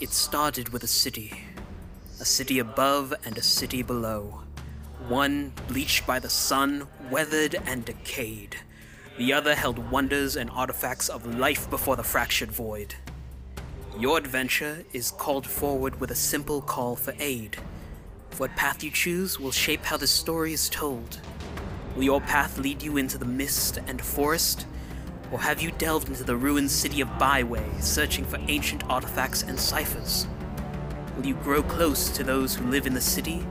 It started with a city. A city above and a city below. One bleached by the sun, weathered and decayed. The other held wonders and artifacts of life before the fractured void. Your adventure is called forward with a simple call for aid. What path you choose will shape how the story is told. Will your path lead you into the mist and forest? Or have you delved into the ruined city of Byway, searching for ancient artifacts and ciphers? Will you grow close to those who live in the city,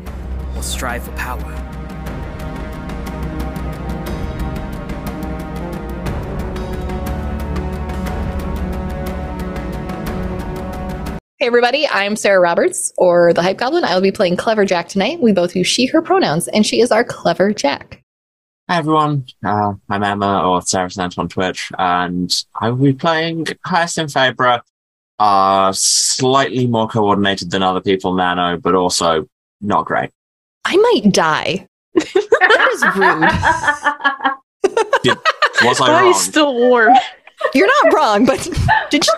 or strive for power? Hey everybody, I'm Sarah Roberts, or the Hype Goblin. I will be playing Clever Jack tonight. We both use she, her pronouns, and she is our Clever Jack. Hi everyone, uh, I'm Emma or Sarah Snant on Twitch, and I will be playing Hyacinth Fabra, uh, slightly more coordinated than other people Nano, but also not great. I might die. that is rude. Did, was I Why wrong? is still warm? You're not wrong, but did you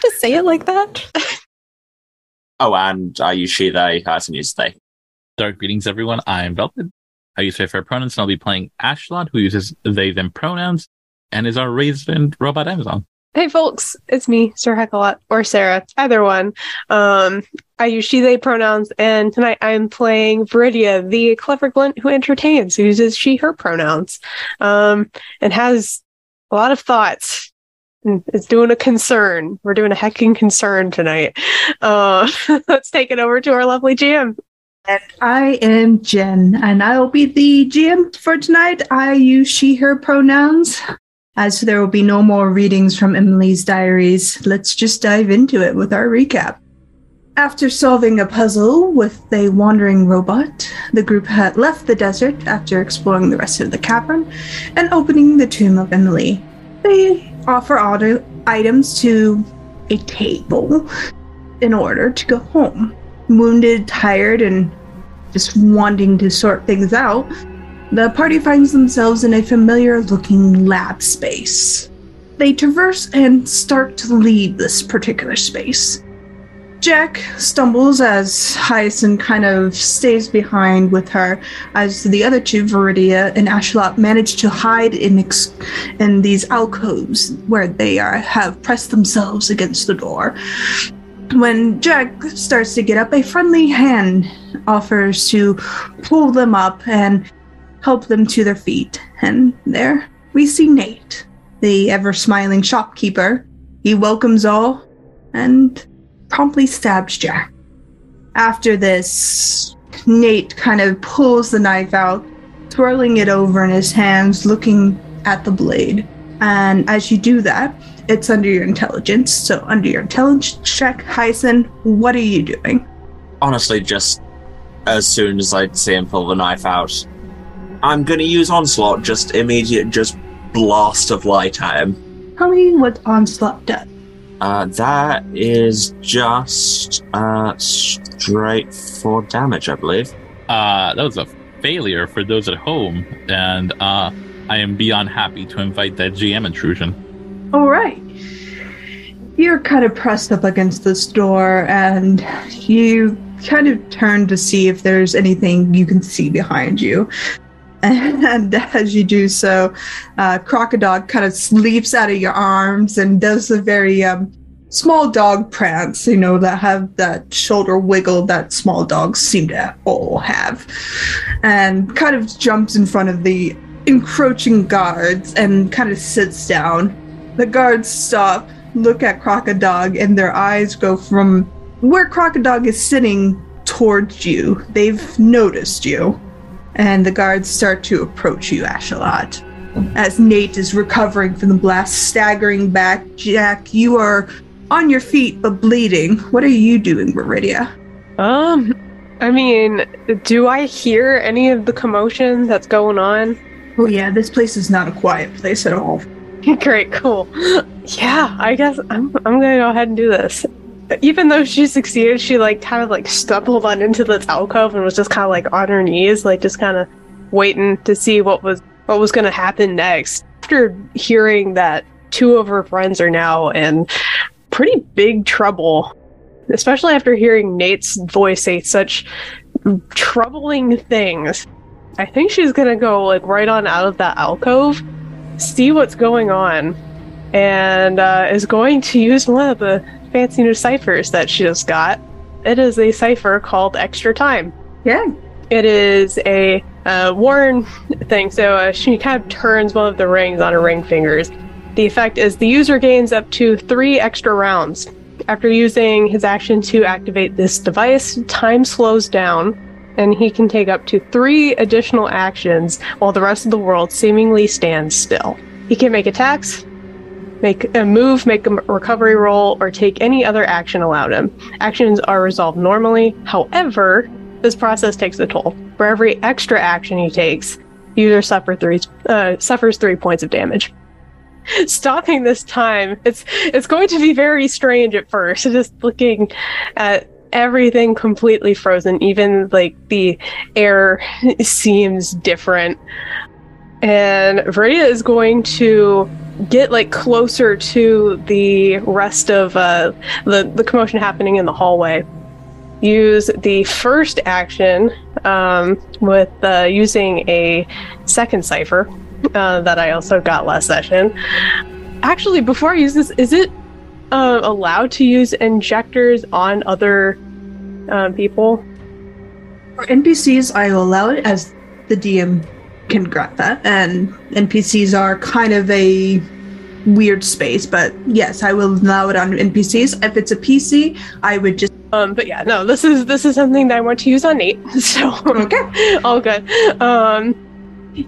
just say it like that? Oh, and I use she, they, Hyacinth use they. Dark greetings, everyone. I'm Velvet. I use fair pronouns, and I'll be playing Ashlot, who uses they them pronouns, and is our raven robot Amazon. Hey folks, it's me, Sir Heckalot, or Sarah, either one. Um, I use she, they pronouns, and tonight I'm playing Viridia, the clever glint who entertains, who uses she, her pronouns, um, and has a lot of thoughts. And is doing a concern. We're doing a hecking concern tonight. Uh, let's take it over to our lovely GM. And I am Jen, and I will be the GM for tonight. I use she, her pronouns. As there will be no more readings from Emily's diaries, let's just dive into it with our recap. After solving a puzzle with a wandering robot, the group had left the desert after exploring the rest of the cavern and opening the tomb of Emily. They offer auto items to a table in order to go home. Wounded, tired, and just wanting to sort things out, the party finds themselves in a familiar looking lab space. They traverse and start to leave this particular space. Jack stumbles as Hyacinth kind of stays behind with her, as the other two, Viridia and Ashlot, manage to hide in ex- in these alcoves where they are have pressed themselves against the door. When Jack starts to get up, a friendly hand offers to pull them up and help them to their feet. And there we see Nate, the ever smiling shopkeeper. He welcomes all and promptly stabs Jack. After this, Nate kind of pulls the knife out, twirling it over in his hands, looking at the blade. And as you do that, it's under your intelligence. So, under your intelligence check, Hyacinth, what are you doing? Honestly, just as soon as I see him pull the knife out, I'm gonna use Onslaught, just immediate, just blast of light at him. Tell me what Onslaught does. Uh, that is just uh, straight for damage, I believe. Uh, that was a failure for those at home, and uh, I am beyond happy to invite that GM intrusion. All right. You're kind of pressed up against this door, and you kind of turn to see if there's anything you can see behind you. And as you do so, uh, Crocodile kind of leaps out of your arms and does a very um, small dog prance, you know, that have that shoulder wiggle that small dogs seem to all have. And kind of jumps in front of the encroaching guards and kind of sits down. The guards stop, look at Crocodile, and their eyes go from where Crocodile is sitting towards you. They've noticed you. And the guards start to approach you, Ashalot. As Nate is recovering from the blast, staggering back, Jack, you are on your feet but bleeding. What are you doing, Viridia? Um, I mean, do I hear any of the commotion that's going on? Oh yeah, this place is not a quiet place at all. Great, cool. Yeah, I guess I'm I'm gonna go ahead and do this. Even though she succeeded, she like kind of like stumbled on into this alcove and was just kind of like on her knees, like just kind of waiting to see what was what was gonna happen next. After hearing that two of her friends are now in pretty big trouble, especially after hearing Nate's voice say such troubling things. I think she's gonna go like right on out of that alcove, see what's going on, and uh, is going to use one of the fancy new ciphers that she just got. It is a cipher called Extra Time. Yeah. It is a uh, worn thing, so uh, she kind of turns one of the rings on her ring fingers. The effect is the user gains up to three extra rounds. After using his action to activate this device, time slows down, and he can take up to three additional actions while the rest of the world seemingly stands still. He can make attacks, make a move, make a recovery roll, or take any other action allowed him. Actions are resolved normally. However, this process takes a toll. For every extra action he takes, user suffer three, uh, suffers three points of damage. Stopping this time, it's it's going to be very strange at first. Just looking at everything completely frozen, even like the air seems different. And Viridia is going to get like closer to the rest of uh, the the commotion happening in the hallway. Use the first action um, with uh, using a second cipher uh, that I also got last session. Actually, before I use this, is it uh, allowed to use injectors on other uh, people? For NPCs, I will allow it as the DM can grant that, and NPCs are kind of a weird space, but yes, I will allow it on NPCs. If it's a PC, I would just Um, but yeah, no, this is this is something that I want to use on Nate. So Okay. all good. Um,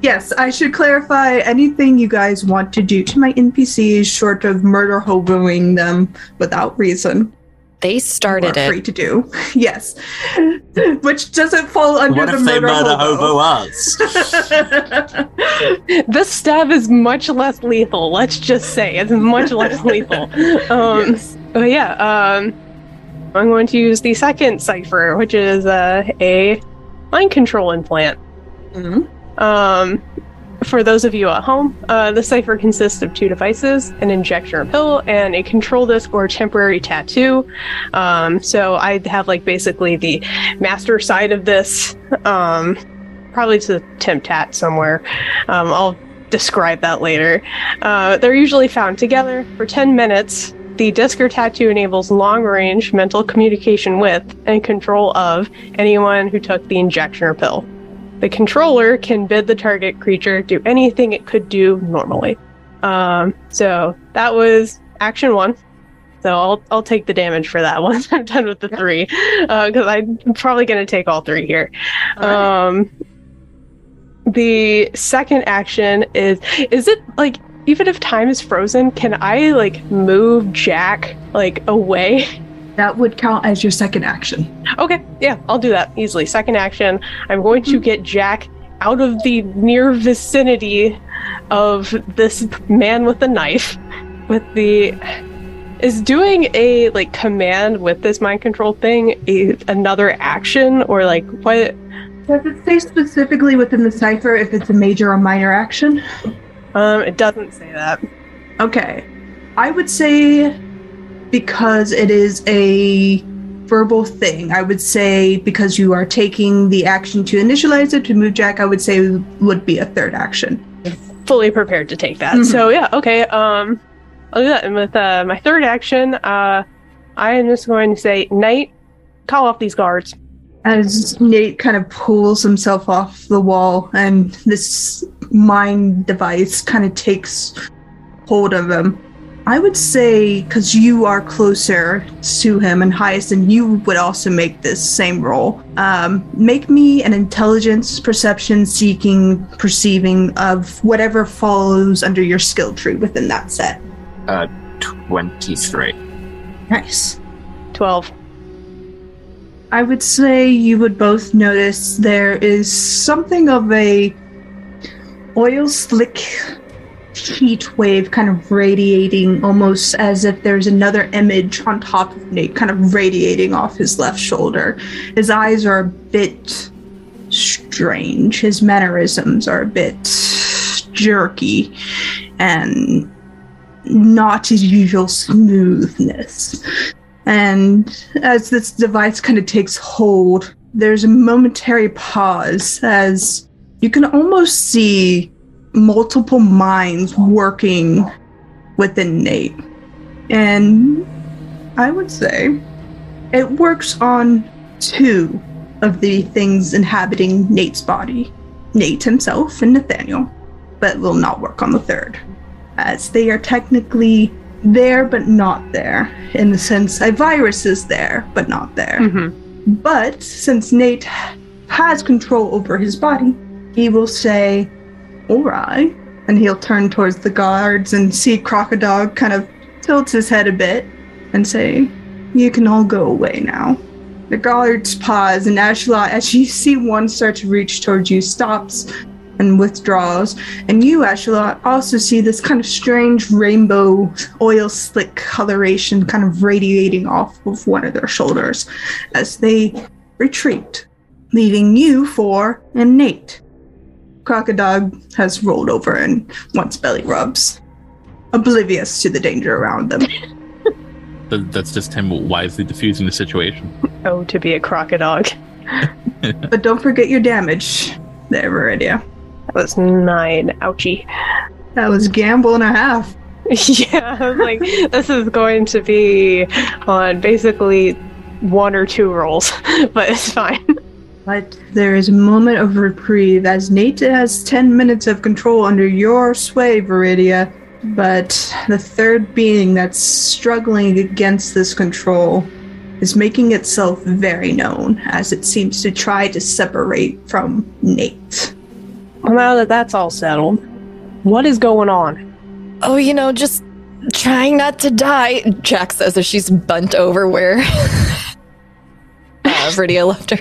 Yes, I should clarify anything you guys want to do to my NPCs, short of murder hoboing them without reason. They you started are it. free to do. Yes, which doesn't fall under What the if they murder, murder hobo. hobo us? this stab is much less lethal. Let's just say it's much less lethal. Um, Yes. But yeah, um, I'm going to use the second cipher, which is uh, a mind control implant. Mhm. Um, for those of you at home, uh, the cipher consists of two devices an injection or pill, and a control disc or temporary tattoo. Um, so I have like basically the master side of this, um, probably to Tim Tat somewhere. Um, I'll describe that later. Uh, they're usually found together for 10 minutes. The disc or tattoo enables long range mental communication with and control of anyone who took the injection or pill. The controller can bid the target creature do anything it could do normally. Um, so that was action one. So I'll I'll take the damage for that once I'm done with the three, because I'm probably gonna take all three here. Um, the second action is is it like even if time is frozen, can I like move Jack like away? That would count as your second action. Okay, yeah, I'll do that easily. Second action, I'm going to get Jack out of the near vicinity of this man with the knife. With the is doing a like command with this mind control thing a, another action or like what? Does it say specifically within the cipher if it's a major or minor action? Um, it doesn't say that. Okay. I would say because it is a verbal thing, I would say because you are taking the action to initialize it to move Jack, I would say would be a third action. fully prepared to take that. Mhm. So yeah, okay. Um, I'll do that. And with uh, my third action, uh, I am just going to say, Knight, call off these guards. As Nate kind of pulls himself off the wall and this mind device kind of takes hold of him. I would say, because you are closer to him and highest, and you would also make this same roll. Um, make me an intelligence, perception, seeking, perceiving of whatever follows under your skill tree within that set. 23. Nice. Twelve. I would say you would both notice there is something of a oil slick heat wave kind of radiating almost as if there's another image on top of Nate kind of radiating off his left shoulder. His eyes are a bit strange. His mannerisms are a bit jerky and not his usual smoothness And as this device kind of takes hold, there's a momentary pause as you can almost see multiple minds working within Nate. And I would say it works on two of the things inhabiting Nate's body Nate himself and Nathaniel, but will not work on the third, as they are technically there but not there, in the sense a virus is there but not there. Mm-hmm. But since Nate has control over his body, he will say, All right. And he'll turn towards the guards and see Crocodile kind of tilts his head a bit and say, You can all go away now. The guards pause, and Ashlot, as you see one start to reach towards you, stops and withdraws. And you, Ashlot, also see this kind of strange rainbow oil slick coloration kind of radiating off of one of their shoulders as they retreat, leaving you four and Nate. Crocodile has rolled over and wants belly rubs, oblivious to the danger around them. That's just him wisely defusing the situation. Oh, to be a crocodile. but don't forget your damage there, Viridia. That was nine. Ouchie. That was gamble and a half. yeah, I was like, this is going to be on basically one or two rolls, but it's fine. But there is a moment of reprieve as Nate has 10 minutes of control under your sway, Viridia. But the third being that's struggling against this control is making itself very known as it seems to try to separate from Nate. Well, now that that's all settled, what is going on? Oh, you know, just trying not to die, Jack says as she's bent over where uh, Viridia left her.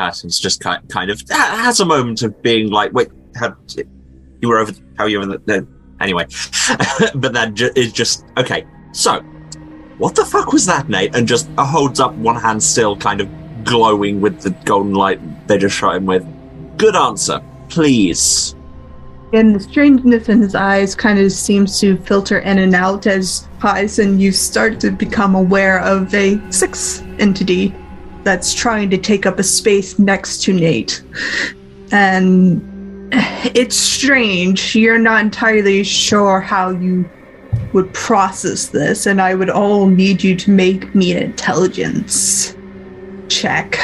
Patton's just kind kind of has a moment of being like, wait, how you were over? How you were over the, anyway? but that ju- is just okay. So, what the fuck was that, Nate? And just uh, holds up one hand still, kind of glowing with the golden light they just shot him with. Good answer, please. And the strangeness in his eyes kind of seems to filter in and out as highs, and you start to become aware of a sixth entity that's trying to take up a space next to Nate. And it's strange. You're not entirely sure how you would process this, and I would all need you to make me an intelligence check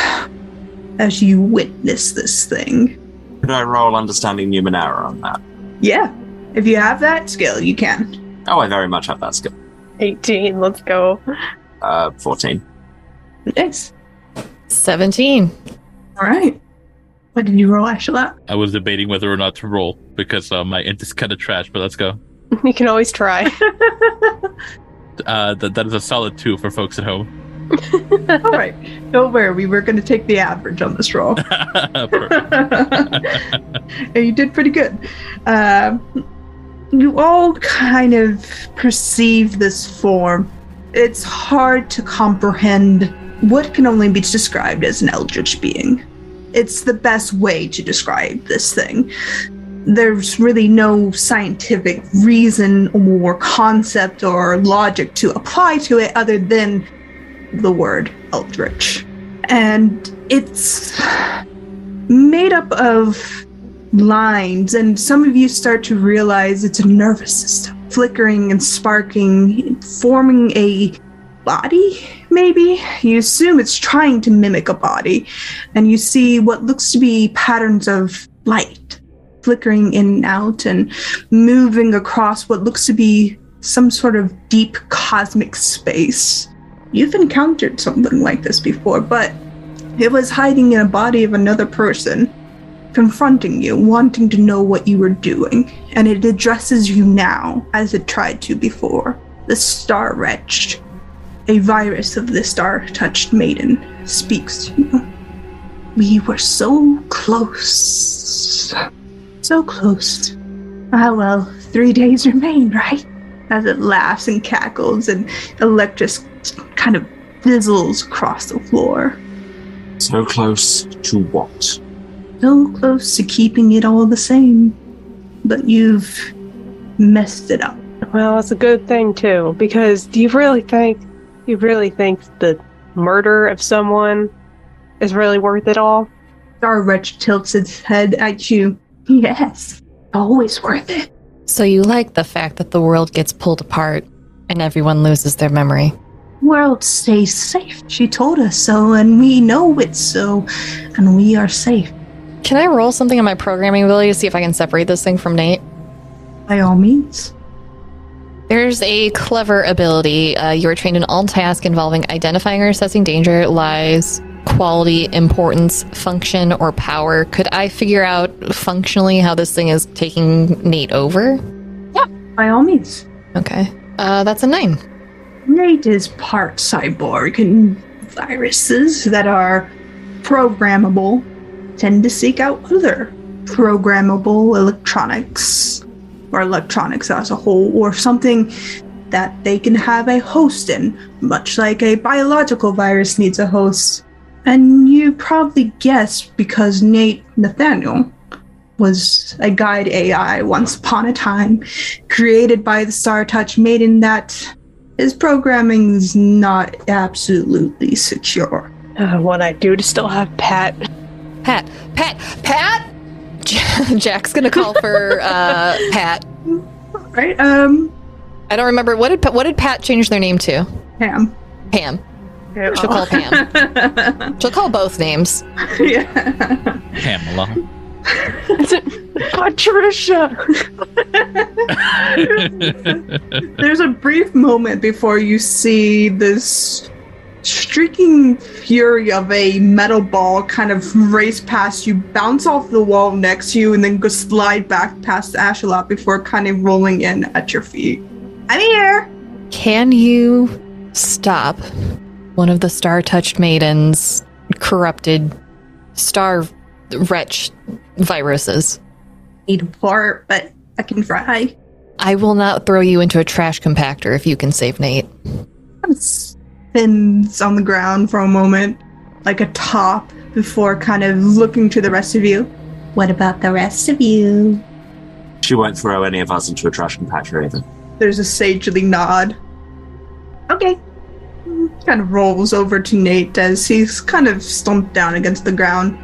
as you witness this thing. Could I roll understanding Numenera on that? Yeah, if you have that skill, you can. Oh, I very much have that skill. 18, let's go. Uh, fourteen. Nice. 17. All right. What did you roll, Ashala? I was debating whether or not to roll because uh, my int is kind of trash, but let's go. You can always try. Uh, that, that is a solid two for folks at home. All right. Don't worry, we were going to take the average on this roll. And you did pretty good. Um, you all kind of perceive this form. It's hard to comprehend what can only be described as an eldritch being. It's the best way to describe this thing. There's really no scientific reason or concept or logic to apply to it other than the word eldritch. And it's made up of lines, and some of you start to realize it's a nervous system flickering and sparking, forming a body, maybe. You assume it's trying to mimic a body, and you see what looks to be patterns of light flickering in and out and moving across what looks to be some sort of deep cosmic space. You've encountered something like this before, but it was hiding in a body of another person, confronting you, wanting to know what you were doing, and it addresses you now as it tried to before. The Star Wretched, a virus of the Star Touched Maiden, speaks to you. We were so close. So close. Ah, well, three days remain, right? As it laughs and cackles and electric kind of fizzles across the floor. So close to what? So close to keeping it all the same. But you've messed it up. well, it's a good thing, too, because do you really think You really think the murder of someone is really worth it all? Star Wretch tilts its head at you. Yes, always worth it. So you like the fact that the world gets pulled apart and everyone loses their memory? World stays safe. She told us so, and we know it's so, and we are safe. Can I roll something on my programming ability to see if I can separate this thing from Nate? By all means. There's a clever ability. Uh, you are trained in all tasks involving identifying or assessing danger, lies, quality, importance, function, or power. Could I figure out functionally how this thing is taking Nate over? Yeah, by all means. Okay. Uh, that's a nine. Nate is part cyborg, and viruses that are programmable tend to seek out other programmable electronics, or electronics as a whole, or something that they can have a host in, much like a biological virus needs a host. And you probably guessed because Nate Nathaniel was a guide AI once upon a time, created by the Star Touch Maiden that his programming is not absolutely secure. Uh, what I do to still have Pat. Pat, Pat, Pat. Jack's gonna call for uh, Pat. Right? Um, I don't remember what did Pa- what did Pat change their name to? Pam. Pam. She'll call Pam. She'll call both names. yeah. Pamela. Patricia! There's a brief moment before you see this streaking fury of a metal ball kind of race past you, bounce off the wall next to you, and then go slide back past Ashalot before kind of rolling in at your feet. I'm here! Can you stop one of the star touched maidens corrupted star wretch viruses? Need a fart, but I can try. I will not throw you into a trash compactor if you can save Nate. Kind of on the ground for a moment, like a top, before kind of looking to the rest of you. What about the rest of you? She won't throw any of us into a trash compactor either. There's a sagely nod. Okay. Kind of rolls over to Nate as he's kind of slumped down against the ground,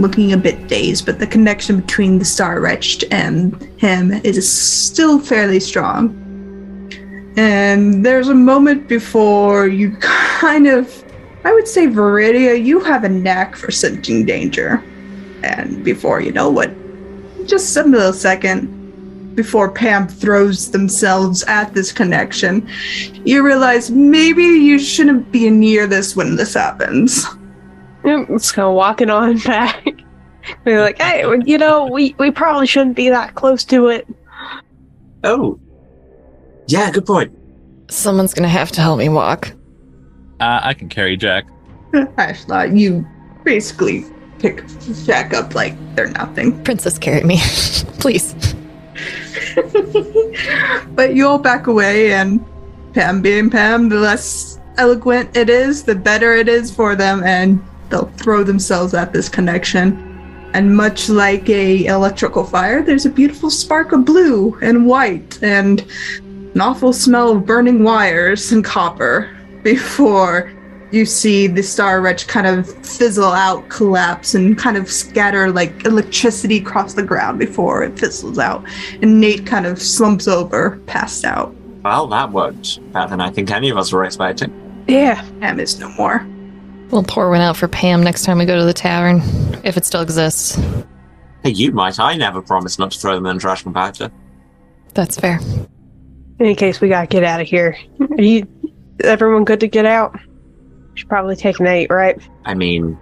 looking a bit dazed, but the connection between the Star Wretched and him is still fairly strong. And there's a moment before you kind of, I would say, Viridia, you have a knack for sensing danger. And before you know what, just a millisecond before Pam throws themselves at this connection, you realize maybe you shouldn't be near this when this happens. It's kind of walking on back. We're like, hey, you know, we, we probably shouldn't be that close to it. Oh. Yeah, good point. Someone's gonna have to help me walk. Uh, I can carry Jack. Ashla, you basically pick Jack up like they're nothing. Princess, carry me, please. but you all back away, and Pam being Pam, the less eloquent it is, the better it is for them, and they'll throw themselves at this connection. And much like a electrical fire, there's a beautiful spark of blue and white, and an awful smell of burning wires and copper before you see the star wretch kind of fizzle out, collapse, and kind of scatter like electricity across the ground before it fizzles out. And Nate kind of slumps over, passed out. Well, that worked better than I think any of us were expecting. Yeah. Pam is no more. We'll pour one out for Pam next time we go to the tavern, if it still exists. Hey, you might. I never promised not to throw them in a trash compactor. That's fair. In case we gotta get out of here. Are you everyone good to get out? Should probably take Nate, right? I mean,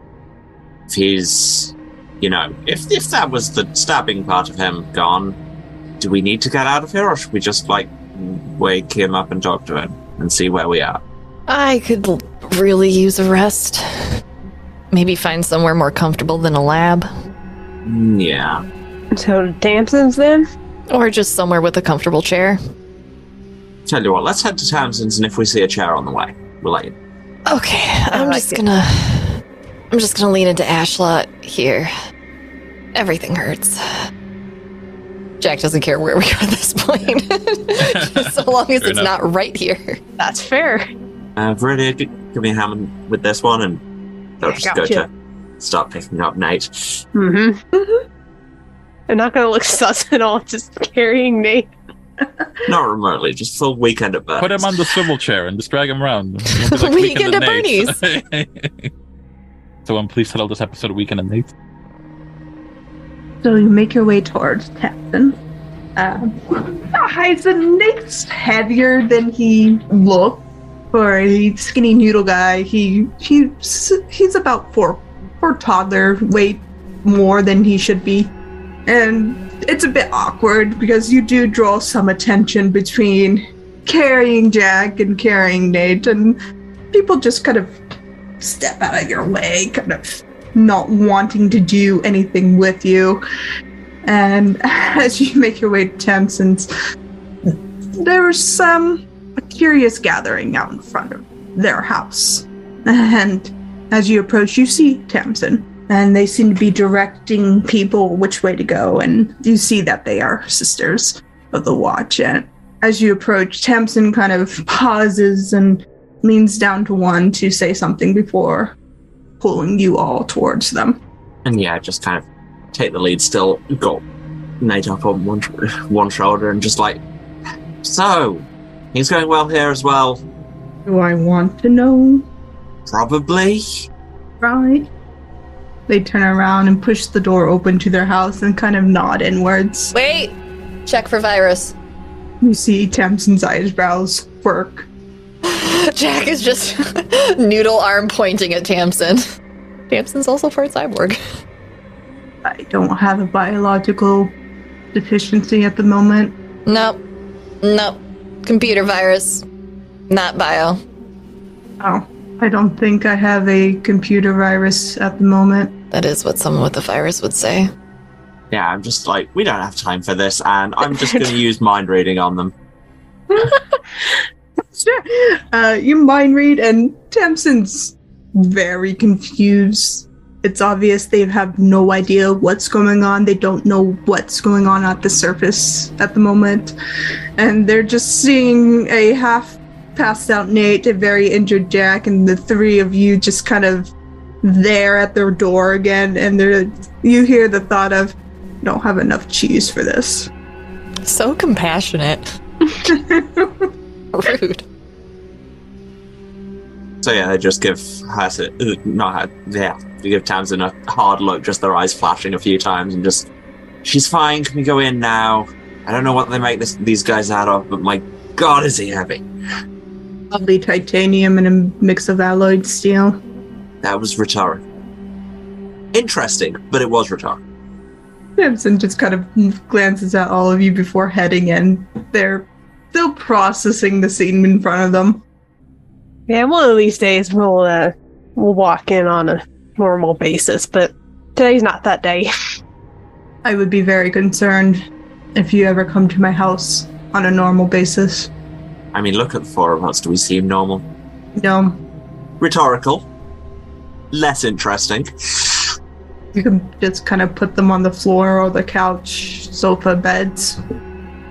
if he's, you know, if if that was the stabbing part of him gone, do we need to get out of here, or should we just like wake him up and talk to him and see where we are? I could l- really use a rest. Maybe find somewhere more comfortable than a lab. Mm, Yeah. So Tamsin's then? Or just somewhere with a comfortable chair. Tell you what, let's head to Tamsin's, and if we see a chair on the way, we'll let you. Okay, I'm like just it. gonna. I'm just gonna lean into Ashlot here. Everything hurts. Jack doesn't care where we are at this point. so long as Fair it's enough. not right here. That's fair. Uh, Viridia, g- give me a hand with this one, and they'll just gotcha. go to start picking up Nate. Mm-hmm. I'm not gonna look sus at all, just carrying Nate. Not remotely, just full weekend at Bernie's. Put him on the swivel chair and just drag him around. It'll be like Weekend at Nate's. Someone please title this episode Weekend at Nate's. So you make your way towards Tapton. Um, Hyacinth Nate's heavier than he looked for a skinny noodle guy. He he's he's about four for toddler weight more than he should be, and it's a bit awkward because you do draw some attention between carrying Jack and carrying Nate, and people just kind of step out of your way, kind of not wanting to do anything with you. And as you make your way to Tamsin's, there was some a curious gathering out in front of their house. And as you approach, you see Tamsin, and they seem to be directing people which way to go. And you see that they are sisters of the watch. And as you approach, Tamsin kind of pauses and leans down to one to say something before pulling you all towards them. And yeah, just kind of take the lead. Still got Nate up on one one shoulder and just like, so he's going well here as well. Do I want to know? Probably. Right. They turn around and push the door open to their house and kind of nod inwards. Wait! Check for virus. You see Tamsin's eyebrows work. Jack is just noodle arm pointing at Tamsin. Tamsin's also part cyborg. I don't have a biological deficiency at the moment. Nope. Nope. Computer virus. Not bio. Oh, I don't think I have a computer virus at the moment. That is what someone with a virus would say. Yeah, I'm just like, we don't have time for this, and I'm just going to use mind reading on them. Sure. Uh, you mind read, and Tamsin's very confused. It's obvious they have no idea what's going on. They don't know what's going on at the surface at the moment. And they're just seeing a half passed out Nate, a very injured Jack, and the three of you just kind of there at their door again. And they're, you hear the thought of, don't have enough cheese for this. So compassionate. Rude. So yeah, they just give her, uh, not yeah, they give Tamsin a hard look, just their eyes flashing a few times, and just, she's fine. Can we go in now? I don't know what they make this, these guys out of, but my God, is he heavy? Lovely titanium and a mix of alloyed steel. That was rhetorical. Interesting, but it was rhetorical. Simpson just kind of glances at all of you before heading in. They're still processing the scene in front of them. Yeah, one of these days we'll uh, we'll walk in on a normal basis, but today's not that day. I would be very concerned if you ever come to my house on a normal basis. I mean, look at the four of us. Do we seem normal? No, Rhetorical. Less interesting. you can just kind of put them on the floor or the couch, sofa, beds.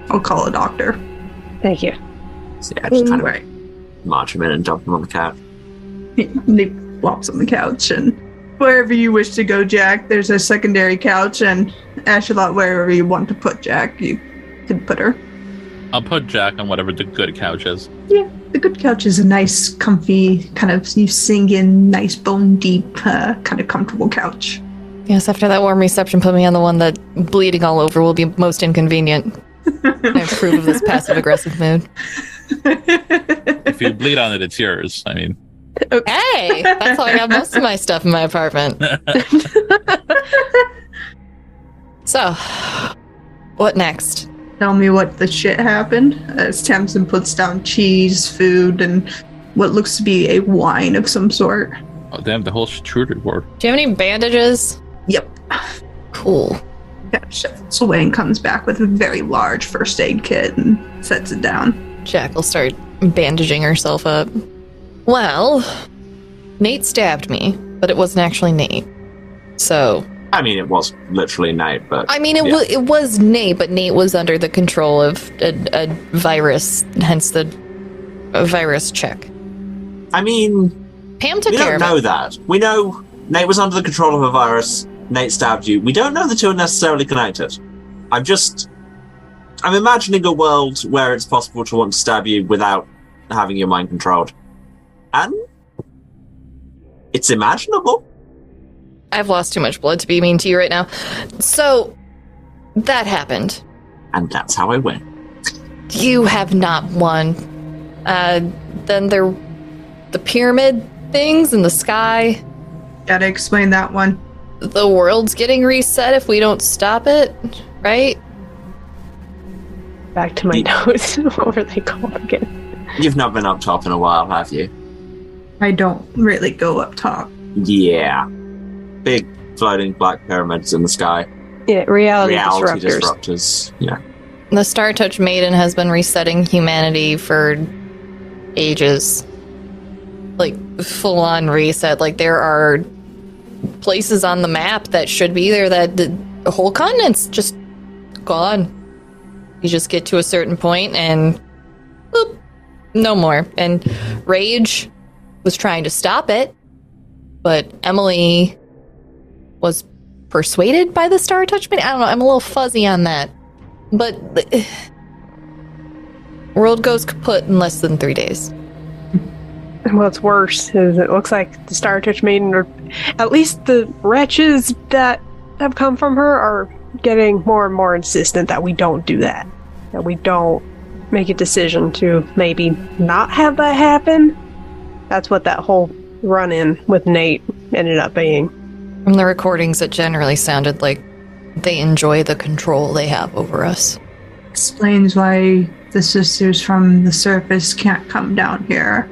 I'll call a doctor. Thank you. So yeah, just kind of Right. march him in and dump him on the couch. Nick flops on the couch and wherever you wish to go, Jack, there's a secondary couch and Ashalot, wherever you want to put Jack, you can put her. I'll put Jack on whatever the good couch is. Yeah, the good couch is a nice, comfy, kind of you sing in, nice bone deep, uh, kind of comfortable couch. Yes, after that warm reception, put me on the one that bleeding all over will be most inconvenient. I approve of this passive aggressive mood. If you bleed on it, it's yours. I mean, Hey, that's how I got most of my stuff in my apartment. so, what next? Tell me what the shit happened as Tamsin puts down cheese, food, and what looks to be a wine of some sort. oh, damn, the whole charcuterie board. Do you have any bandages? Yep. Cool. Yeah, shuffles away comes back with a very large first aid kit and sets it down. Jack will start bandaging herself up. Well, Nate stabbed me, but it wasn't actually Nate. So, I mean, it was literally Nate, but I mean, it, Yeah. wa it was Nate, but Nate was under the control of a, a virus, hence the virus check. I mean, Pam took we care don't know it. that. We know Nate was under the control of a virus. Nate stabbed you. We don't know the two are necessarily connected. I'm just. I'm imagining a world where it's possible to want to stab you without having your mind controlled. And. It's imaginable. I've lost too much blood to be mean to you right now. So, that happened. And that's how I win. You have not won. Uh, then there, the pyramid things in the sky. Gotta explain that one. The world's getting reset if we don't stop it, right? Back to my Ye- notes. what were they called again? You've not been up top in a while, have you? I don't really go up top. Yeah. Big floating black pyramids in the sky. Yeah, reality, Reality disruptors. disruptors. Yeah. The Star Touch Maiden has been resetting humanity for ages. Like, full on reset. Like, there are places on the map that should be there that the, the whole continent's just gone. You just get to a certain point and boop, no more. And Rage was trying to stop it, but Emily was persuaded by the Star Maiden. I don't know. I'm a little fuzzy on that. But world goes kaput in less than three days. And what's worse is it looks like the Star Touch Maiden, or at least the wretches that have come from her, are getting more and more insistent that we don't do that. That we don't make a decision to maybe not have that happen. That's what that whole run in with Nate ended up being. From the recordings, it generally sounded like they enjoy the control they have over us. Explains why the sisters from the surface can't come down here.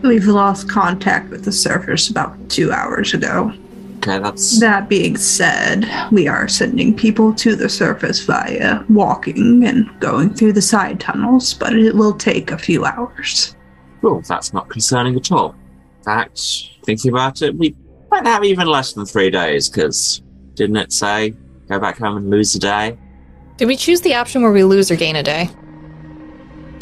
We've lost contact with the surface about two hours ago. Okay, that's. That being said, we are sending people to the surface via walking and going through the side tunnels, but it will take a few hours. Well, that's not concerning at all. In fact, thinking about it, we might have even less than three days, because didn't it say go back home and lose a day? Did we choose the option where we lose or gain a day?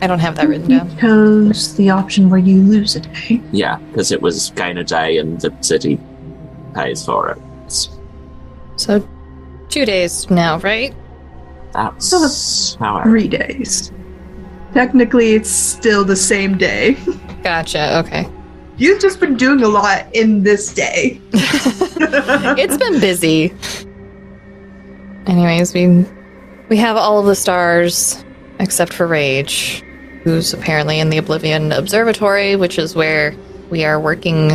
I don't have that written down. Chose the option where you lose a day. Yeah, because it was gain a day and the city pays for it. So, two days now, right? That's how Three days. Technically, it's still the same day. Gotcha. Okay. You've just been doing a lot in this day. it's been busy. Anyways, we we have all of the stars except for Rage, who's apparently in the Oblivion Observatory, which is where we are working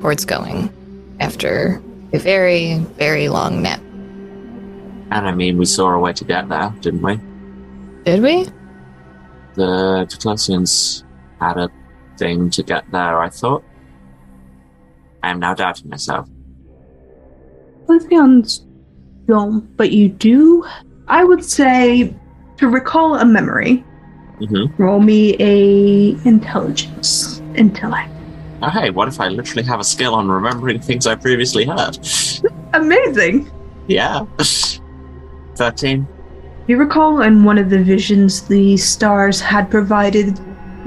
towards going after a very, very long nap. And I mean, we saw a way to get there, didn't we? Did we? The Declesians had a thing to get there, I thought. I am now doubting myself. Lithions don't, but you do. I would say to recall a memory, Mm-hmm. roll me a intelligence intellect. Oh, hey, what if I literally have a skill on remembering things I previously heard? Amazing. Yeah. 13. You recall in one of the visions the stars had provided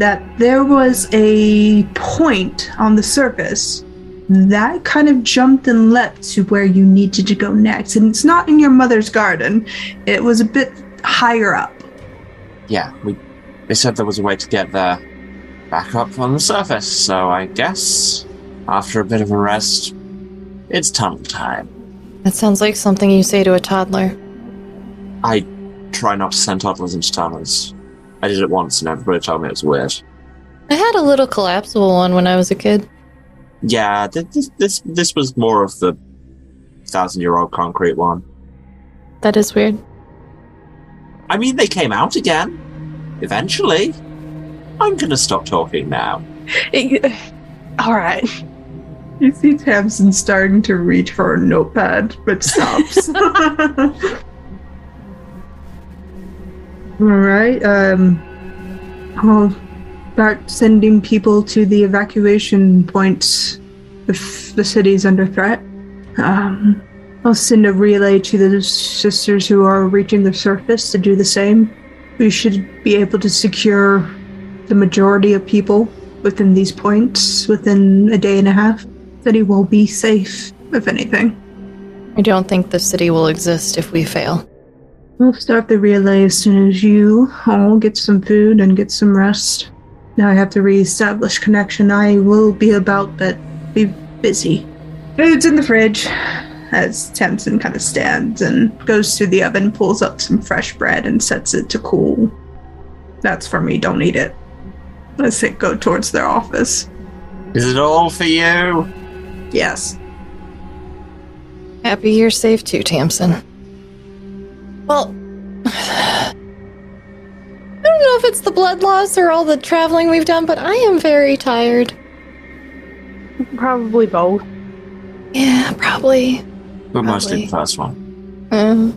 that there was a point on the surface that kind of jumped and leapt to where you needed to go next. And it's not in your mother's garden, it was a bit higher up. Yeah, we, they said there was a way to get there back up on the surface, so I guess after a bit of a rest, it's tunnel time. That sounds like something you say to a toddler. I try not to send toddlers into tunnels. I did it once and everybody told me it was weird. I had a little collapsible one when I was a kid. Yeah, this this this was more of the thousand year old concrete one. That is weird. I mean, they came out again. Eventually. I'm gonna stop talking now. All right. You see Tamsin starting to reach for a notepad, but stops. All right. Um, I'll start sending people to the evacuation points if the city's under threat. Um, I'll send a relay to the sisters who are reaching the surface to do the same. We should be able to secure the majority of people within these points within a day and a half. City will be safe, if anything. I don't think the city will exist if we fail. We'll start the relay as soon as you all get some food and get some rest. Now I have to reestablish connection. I will be about, but be busy. Food's in the fridge. As Tamsin kind of stands and goes to the oven, pulls up some fresh bread and sets it to cool. That's for me, don't eat it. Let's say go towards their office. Is it all for you? Yes. Happy you're safe too, Tamsin. Well, I don't know if it's the blood loss or all the traveling we've done, but I am very tired. Probably both. Yeah, probably. But mostly Probably. the first one. Uh,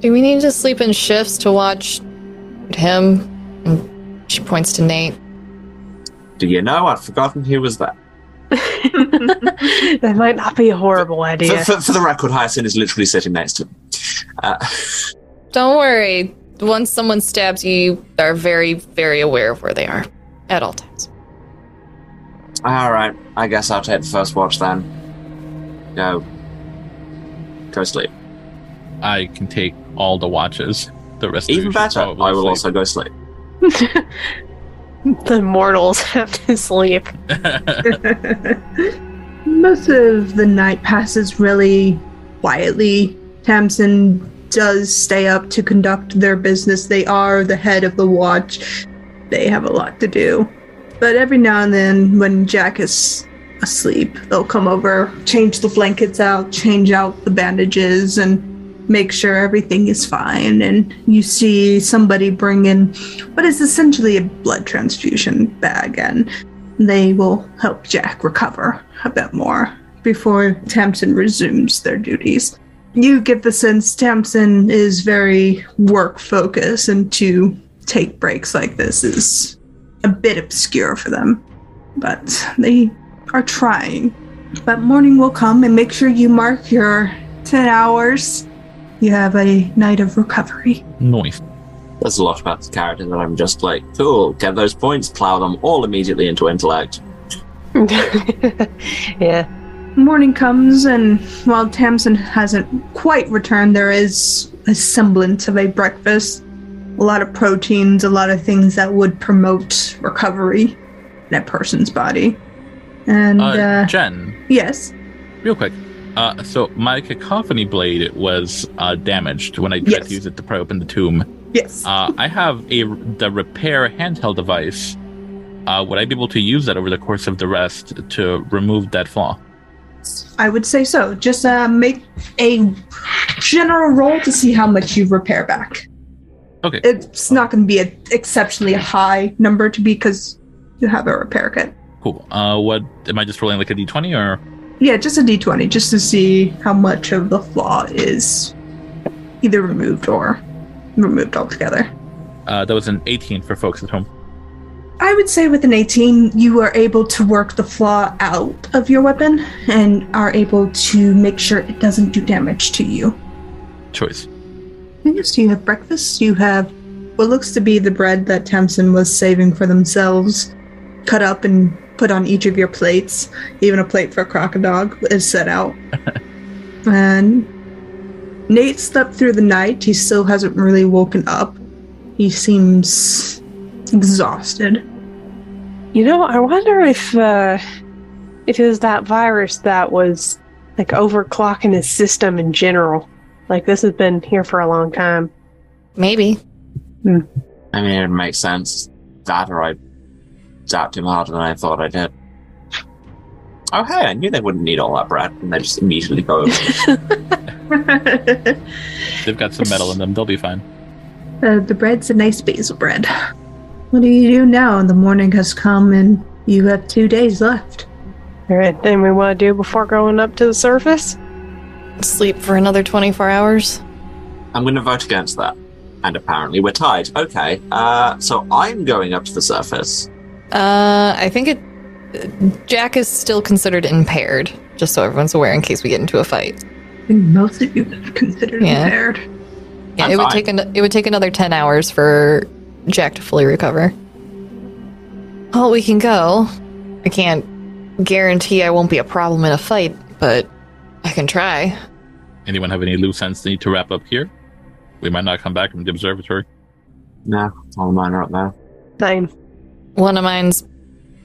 do we need to sleep in shifts to watch him? And she points to Nate. Do you know? I'd forgotten he was there. that might not be a horrible For, idea. for, for the record, Hyacinth is literally sitting next to him. Uh, Don't worry. Once someone stabs you, they're very, very aware of where they are at all times. all right, I guess I'll take the first watch then. Go. Go sleep. I can take all the watches. The rest of you Even better, I will sleep. also go sleep. the mortals have to sleep. Most of the night passes really quietly. Tamsin does stay up to conduct their business. They are the head of the watch. They have a lot to do. But every now and then, when Jack is asleep, they'll come over, change the blankets out, change out the bandages, and make sure everything is fine. And you see somebody bring in what is essentially a blood transfusion bag, and they will help Jack recover a bit more before Tamsin resumes their duties. You get the sense Tamsin is very work focused, and to take breaks like this is a bit obscure for them. But they are trying. But morning will come and make sure you mark your 10 hours. You have a night of recovery. Noise. There's a lot about the character that I'm just like, cool, get those points, plow them all immediately into intellect. yeah. Morning comes, and while Tamsin hasn't quite returned, there is a semblance of a breakfast. A lot of proteins, a lot of things that would promote recovery in a person's body. And, Uh, uh, Jen, yes, real quick. Uh, so my cacophony blade was uh, damaged when I tried Yes. to use it to pry open the tomb. yes. Uh, I have a the repair handheld device. Uh, would I be able to use that over the course of the rest to remove that flaw? I would say so. Just uh, make a general roll to see how much you repair back. Okay. It's not going to be an exceptionally high number to be because you have a repair kit. Cool. Uh, what am I just rolling like a d20 or? Yeah, just a d20, just to see how much of the flaw is either removed or removed altogether. Uh, that was an 18 for folks at home. I would say with an 18, you are able to work the flaw out of your weapon and are able to make sure it doesn't do damage to you. Choice. Yes, you have breakfast. You have what looks to be the bread that Tamsin was saving for themselves, cut up and put on each of your plates. Even a plate for a crocodile is set out. and Nate slept through the night. He still hasn't really woken up. He seems exhausted. You know, I wonder if uh, if it was that virus that was like overclocking his system in general. Like this has been here for a long time. Maybe. I mean, it makes sense. That or I zapped him harder than I thought I did. Oh, hey, I knew they wouldn't need all that bread, and they just immediately go over. They've got some metal in them. They'll be fine. Uh, the bread's a nice basil bread. What do you do now? The morning has come and you have two days left. All right, anything we want to do before going up to the surface? Sleep for another 24 hours. I'm going to vote against that. And apparently we're tied. Okay, uh, so I'm going up to the surface. Uh, I think it. Jack is still considered impaired, just so everyone's aware in case we get into a fight. I think most of you have considered Yeah. impaired. Yeah, I'm it would take an, it would take another 10 hours for Jack to fully recover. Well, we can go. I can't guarantee I won't be a problem in a fight, but I can try. Anyone have any loose ends they need to wrap up here? We might not come back from the observatory. No, all mine are up now. Nine. One of mine's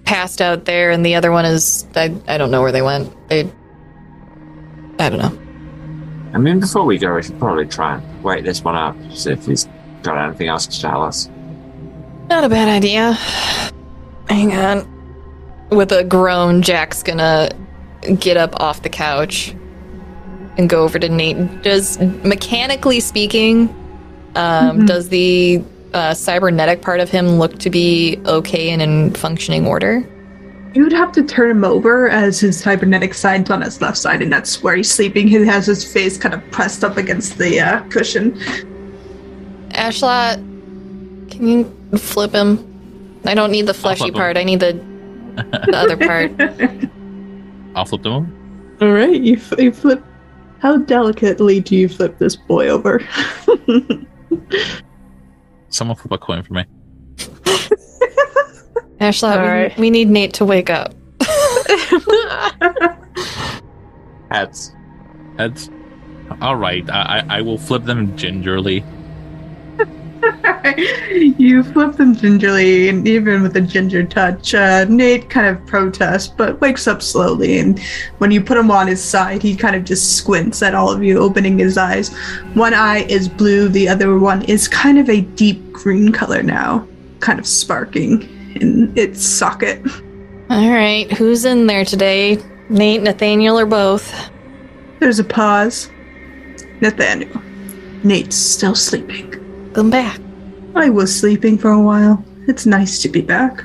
passed out there, and the other one is. I, I don't know where they went. They. I don't know. I mean, before we go, we should probably try and wait this one up, see if he's got anything else to tell us. Not a bad idea. Hang on. With a groan, Jack's gonna get up off the couch and go over to Nate. Does, mechanically speaking, um, Mhm. does the uh, cybernetic part of him look to be okay and in functioning order? You would have to turn him over as his cybernetic side's on his left side, and that's where he's sleeping. He has his face kind of pressed up against the uh, cushion. Ashlot, can you flip him? I don't need the fleshy flip him. part. I need the the other part. I'll flip them over. All right, you, f- you flip. How delicately do you flip this boy over? Someone flip a coin for me. Ashlot, All we, right. we need Nate to wake up. Heads. Heads. All right. I, I I will flip them gingerly. you flip them gingerly, and even with a ginger touch, uh, Nate kind of protests, but wakes up slowly. And when you put him on his side, he kind of just squints at all of you, opening his eyes. One eye is blue, the other one is kind of a deep green color now, kind of sparking in its socket. All right, who's in there today? Nate, Nathaniel, or both? There's a pause. Nathaniel. Nate's still sleeping. Come back. I was sleeping for a while. It's nice to be back.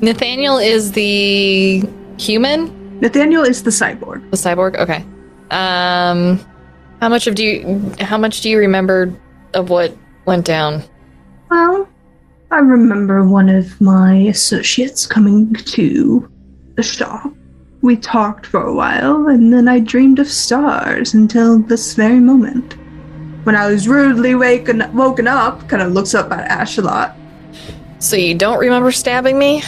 Nathaniel is the human, Nathaniel is the cyborg. the cyborg. Okay. Um, how much of do you? How much do you remember of what went down? Well, I remember one of my associates coming to the shop. We talked for a while, and then I dreamed of stars until this very moment. When I was rudely waken, woken up, kind of looks up at Ashalot. So you don't remember stabbing me?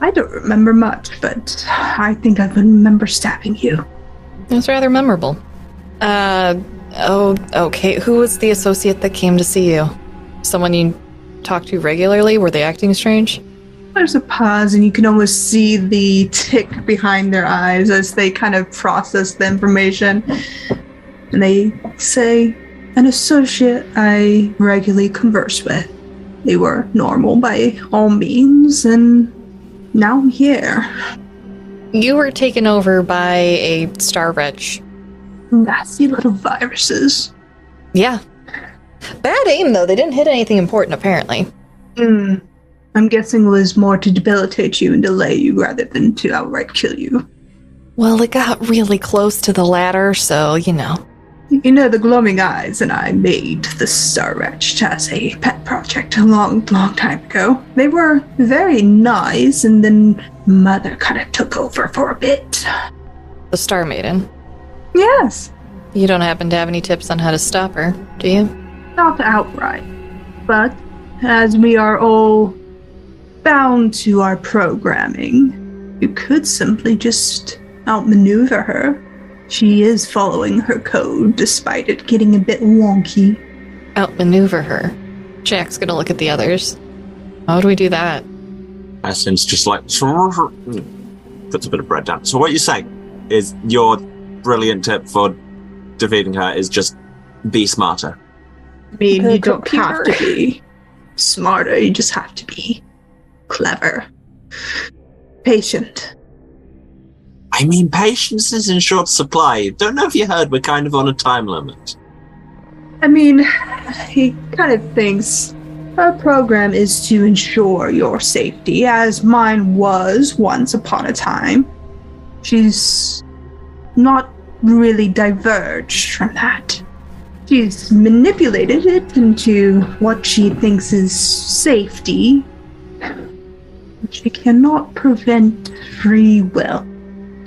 I don't remember much, but I think I remember stabbing you. That's rather memorable. Uh, oh, okay. Who was the associate that came to see you? Someone you talk to regularly? Were they acting strange? There's a pause, and you can almost see the tick behind their eyes as they kind of process the information. And they say, An associate I regularly converse with. They were normal by all means, and now I'm here. You were taken over by a star wretch. Nasty little viruses. Yeah. Bad aim, though. They didn't hit anything important, apparently. Hmm. I'm guessing it was more to debilitate you and delay you rather than to outright kill you. Well, it got really close to the ladder, so, you know. You know, the glowing eyes and I made the Star Wretch as a pet project a long, long time ago. They were very nice, and then Mother kind of took over for a bit. The Star Maiden. Yes, You don't happen to have any tips on how to stop her, do you? not outright. But as we are all bound to our programming, you could simply just outmaneuver her. She is following her code despite it getting a bit wonky. Outmaneuver her. Jack's gonna look at the others. How do we do that? Essence just like puts a bit of bread down. So what you're saying is your brilliant tip for defeating her is just be smarter. I mean, The you don't have to be smarter, you just have to be clever, patient. I mean, patience is in short supply. Don't know if you heard, we're kind of on a time limit. I mean, he kind of thinks our program is to ensure your safety, as mine was once upon a time. She's not really diverged from that. She's manipulated it into what she thinks is safety. She cannot prevent free will.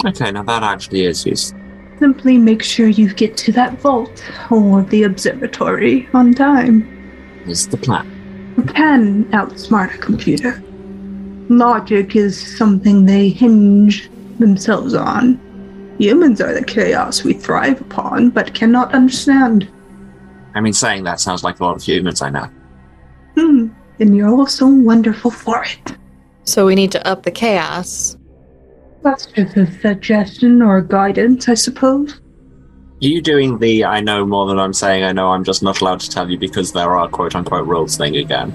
Okay, now that actually is useful. Simply make sure you get to that vault or the observatory on time. Is the plan. You can outsmart a computer. logic is something they hinge themselves on. Humans are the chaos we thrive upon, but cannot understand. I mean, saying that sounds like a lot of humans I know. Hmm, and you're all so wonderful for it. So we need to up the chaos. That's just a suggestion or a guidance, I suppose. You doing the I know more than I'm saying I know, I'm just not allowed to tell you because there are quote unquote rules thing again?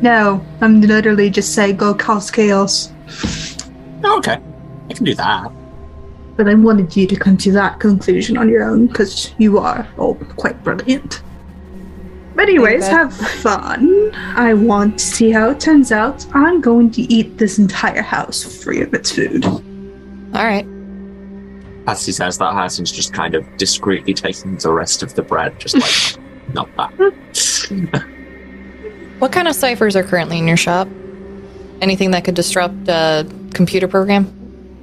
No, I'm literally just saying go cause chaos. Oh, okay. I can do that. But I wanted you to come to that conclusion on your own because you are all quite brilliant. But anyways, have fun. I want to see how it turns out. I'm going to eat this entire house free of its food. All right. As he says that, Hyacinth's just kind of discreetly taking the rest of the bread, just like, not that. What kind of ciphers are currently in your shop? Anything that could disrupt a computer program?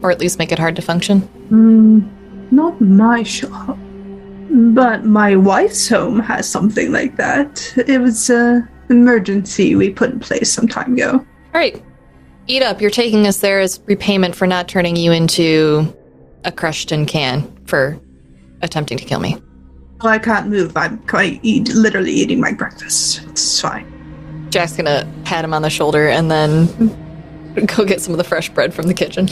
Or at least make it hard to function? Hmm, not my shop. But my wife's home has something like that. It was an emergency we put in place some time ago. All right. Eat up. You're taking us there as repayment for not turning you into a crushed tin can for attempting to kill me. Well, I can't move. I'm quite eat, literally eating my breakfast. It's fine. Jack's gonna pat him on the shoulder and then go get some of the fresh bread from the kitchen.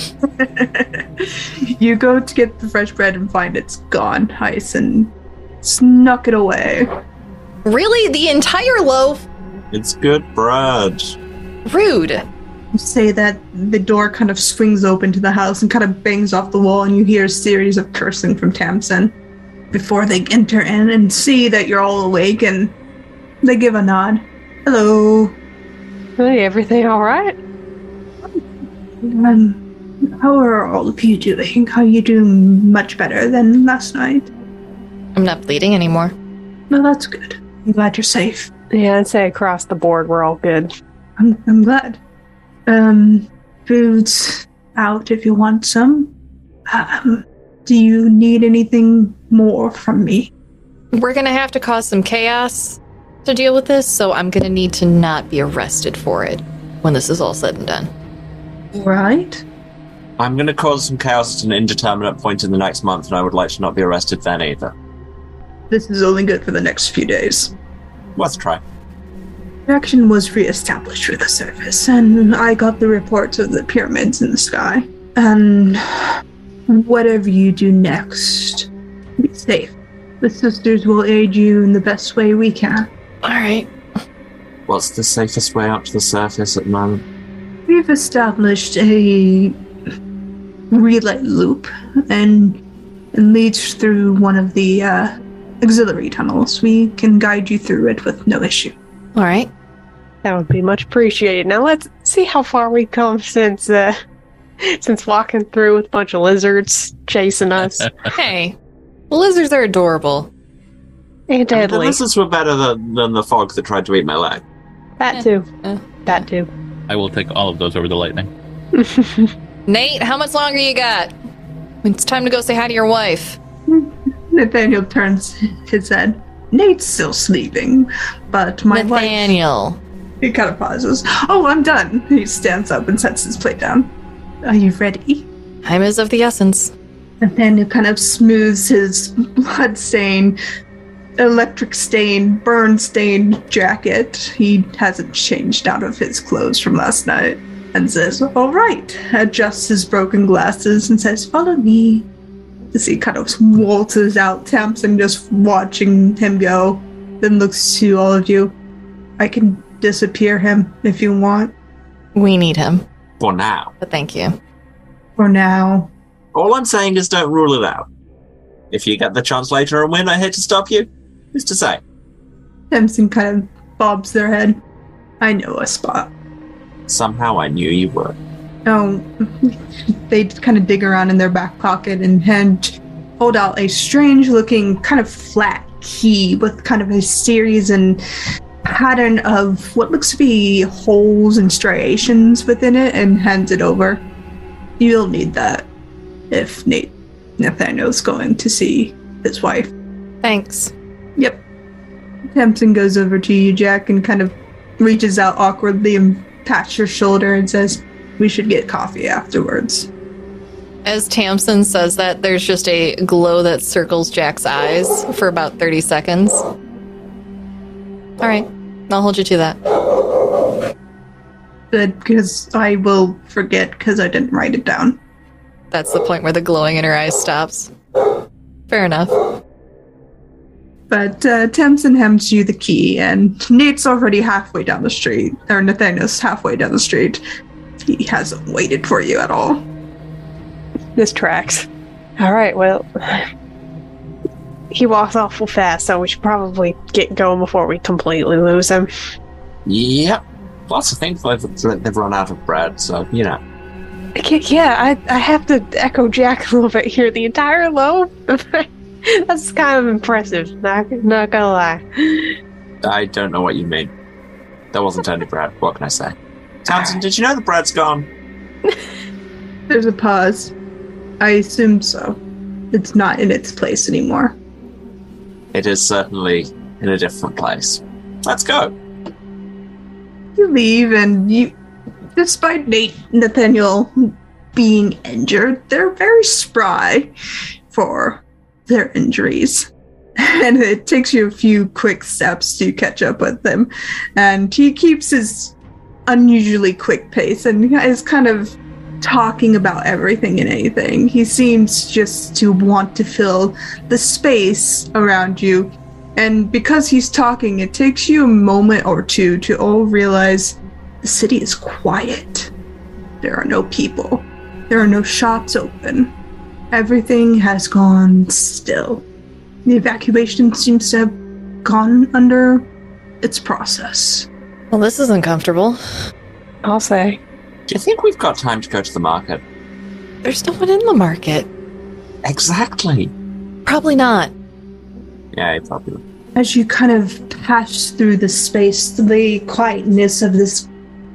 you go to get the fresh bread and find it's gone. Hyacinth snuck it away. Really? The entire loaf? it's good bread. Rude. You say that the door kind of swings open to the house and kind of bangs off the wall, and you hear a series of cursing from Tamsin before they enter in and see that you're all awake and they give a nod. Hello. Hey, everything all right? Um, how are all of you doing? How are you doing much better than last night? I'm not bleeding anymore. No, that's good. I'm glad you're safe. Yeah, I'd say across the board we're all good. I'm, I'm glad. Um, food's out if you want some. Um, do you need anything more from me? We're gonna have to cause some chaos to deal with this, so I'm gonna need to not be arrested for it when this is all said and done. Right? I'm going to cause some chaos at an indeterminate point in the next month, and I would like to not be arrested then either. This is only good for the next few days. Worth a try. Direction was reestablished for the surface, and I got the reports of the pyramids in the sky. And whatever you do next, be safe. The sisters will aid you in the best way we can. All right. What's the safest way up to the surface at the moment? We've established a relay loop, and it leads through one of the uh, auxiliary tunnels. We can guide you through it with no issue. All right. That would be much appreciated. Now let's see how far we've come since uh since walking through with a bunch of lizards chasing us. Hey, lizards are adorable. and I mean, the lizards were better than, than the fog that tried to eat my leg. That too. Uh, That too. I will take all of those over the lightning. Nate, how much longer you got? It's time to go say hi to your wife. Nathaniel turns his head. Nate's still sleeping, but my wife. Nathaniel. He kind of pauses. Oh, I'm done. He stands up and sets his plate down. Are you ready? Time is of the essence. And then he kind of smooths his blood stained, electric stained, burn stained jacket. He hasn't changed out of his clothes from last night. And says, All right. Adjusts his broken glasses and says, Follow me. As he kind of waltzes out, Tamsin just watching him go, then looks to all of you. I can disappear him if you want. We need him, For now. but thank you. For now. All I'm saying is don't rule it out. If you get the chance later and win, I hate to stop you. Who's to say? Tamsin kind of bobs their head. I know a spot. Somehow I knew you were. Oh, they kind of dig around in their back pocket and hand hold out a strange looking kind of flat key with kind of a series and pattern of what looks to be holes and striations within it and hands it over. You'll need that if Nate Nathaniel's going to see his wife. Thanks. Yep. Tamsin goes over to you, Jack, and kind of reaches out awkwardly and pats your shoulder and says, we should get coffee afterwards. As Tamsin says that, there's just a glow that circles Jack's eyes for about 30 seconds. All right, I'll hold you to that. Good, because I will forget because I didn't write it down. That's the point where the glowing in her eyes stops. Fair enough. But uh, Tamsin hands you the key, and Nate's already halfway down the street, or Nathaniel's halfway down the street. He hasn't waited for you at all. This tracks. All right, well, he walks awful fast, so we should probably get going before we completely lose him. Yep. Lots of things they've, they've run out of bread, so, you know. Okay, Yeah, I, I have to echo Jack a little bit here. The entire loaf? That's kind of impressive, not, not gonna lie. I don't know what you mean. There wasn't any bread. What can I say? Tamsin, did you know the bread's gone? There's a pause. I assume so. It's not in its place anymore. It is certainly in a different place. Let's go. You leave, and you, despite Nate Nathaniel being injured, they're very spry for their injuries. And it takes you a few quick steps to catch up with them. And he keeps his unusually quick pace and is kind of talking about everything and anything. He seems just to want to fill the space around you. And because he's talking, it takes you a moment or two to all realize the city is quiet. There are no people. There are no shops open. Everything has gone still. The evacuation seems to have gone under its process. Well, this is uncomfortable. I'll say. Do you think we've got time to go to the market? There's no one in the market. Exactly. Probably not. Yeah, it's probably. As you kind of pass through the space, the quietness of this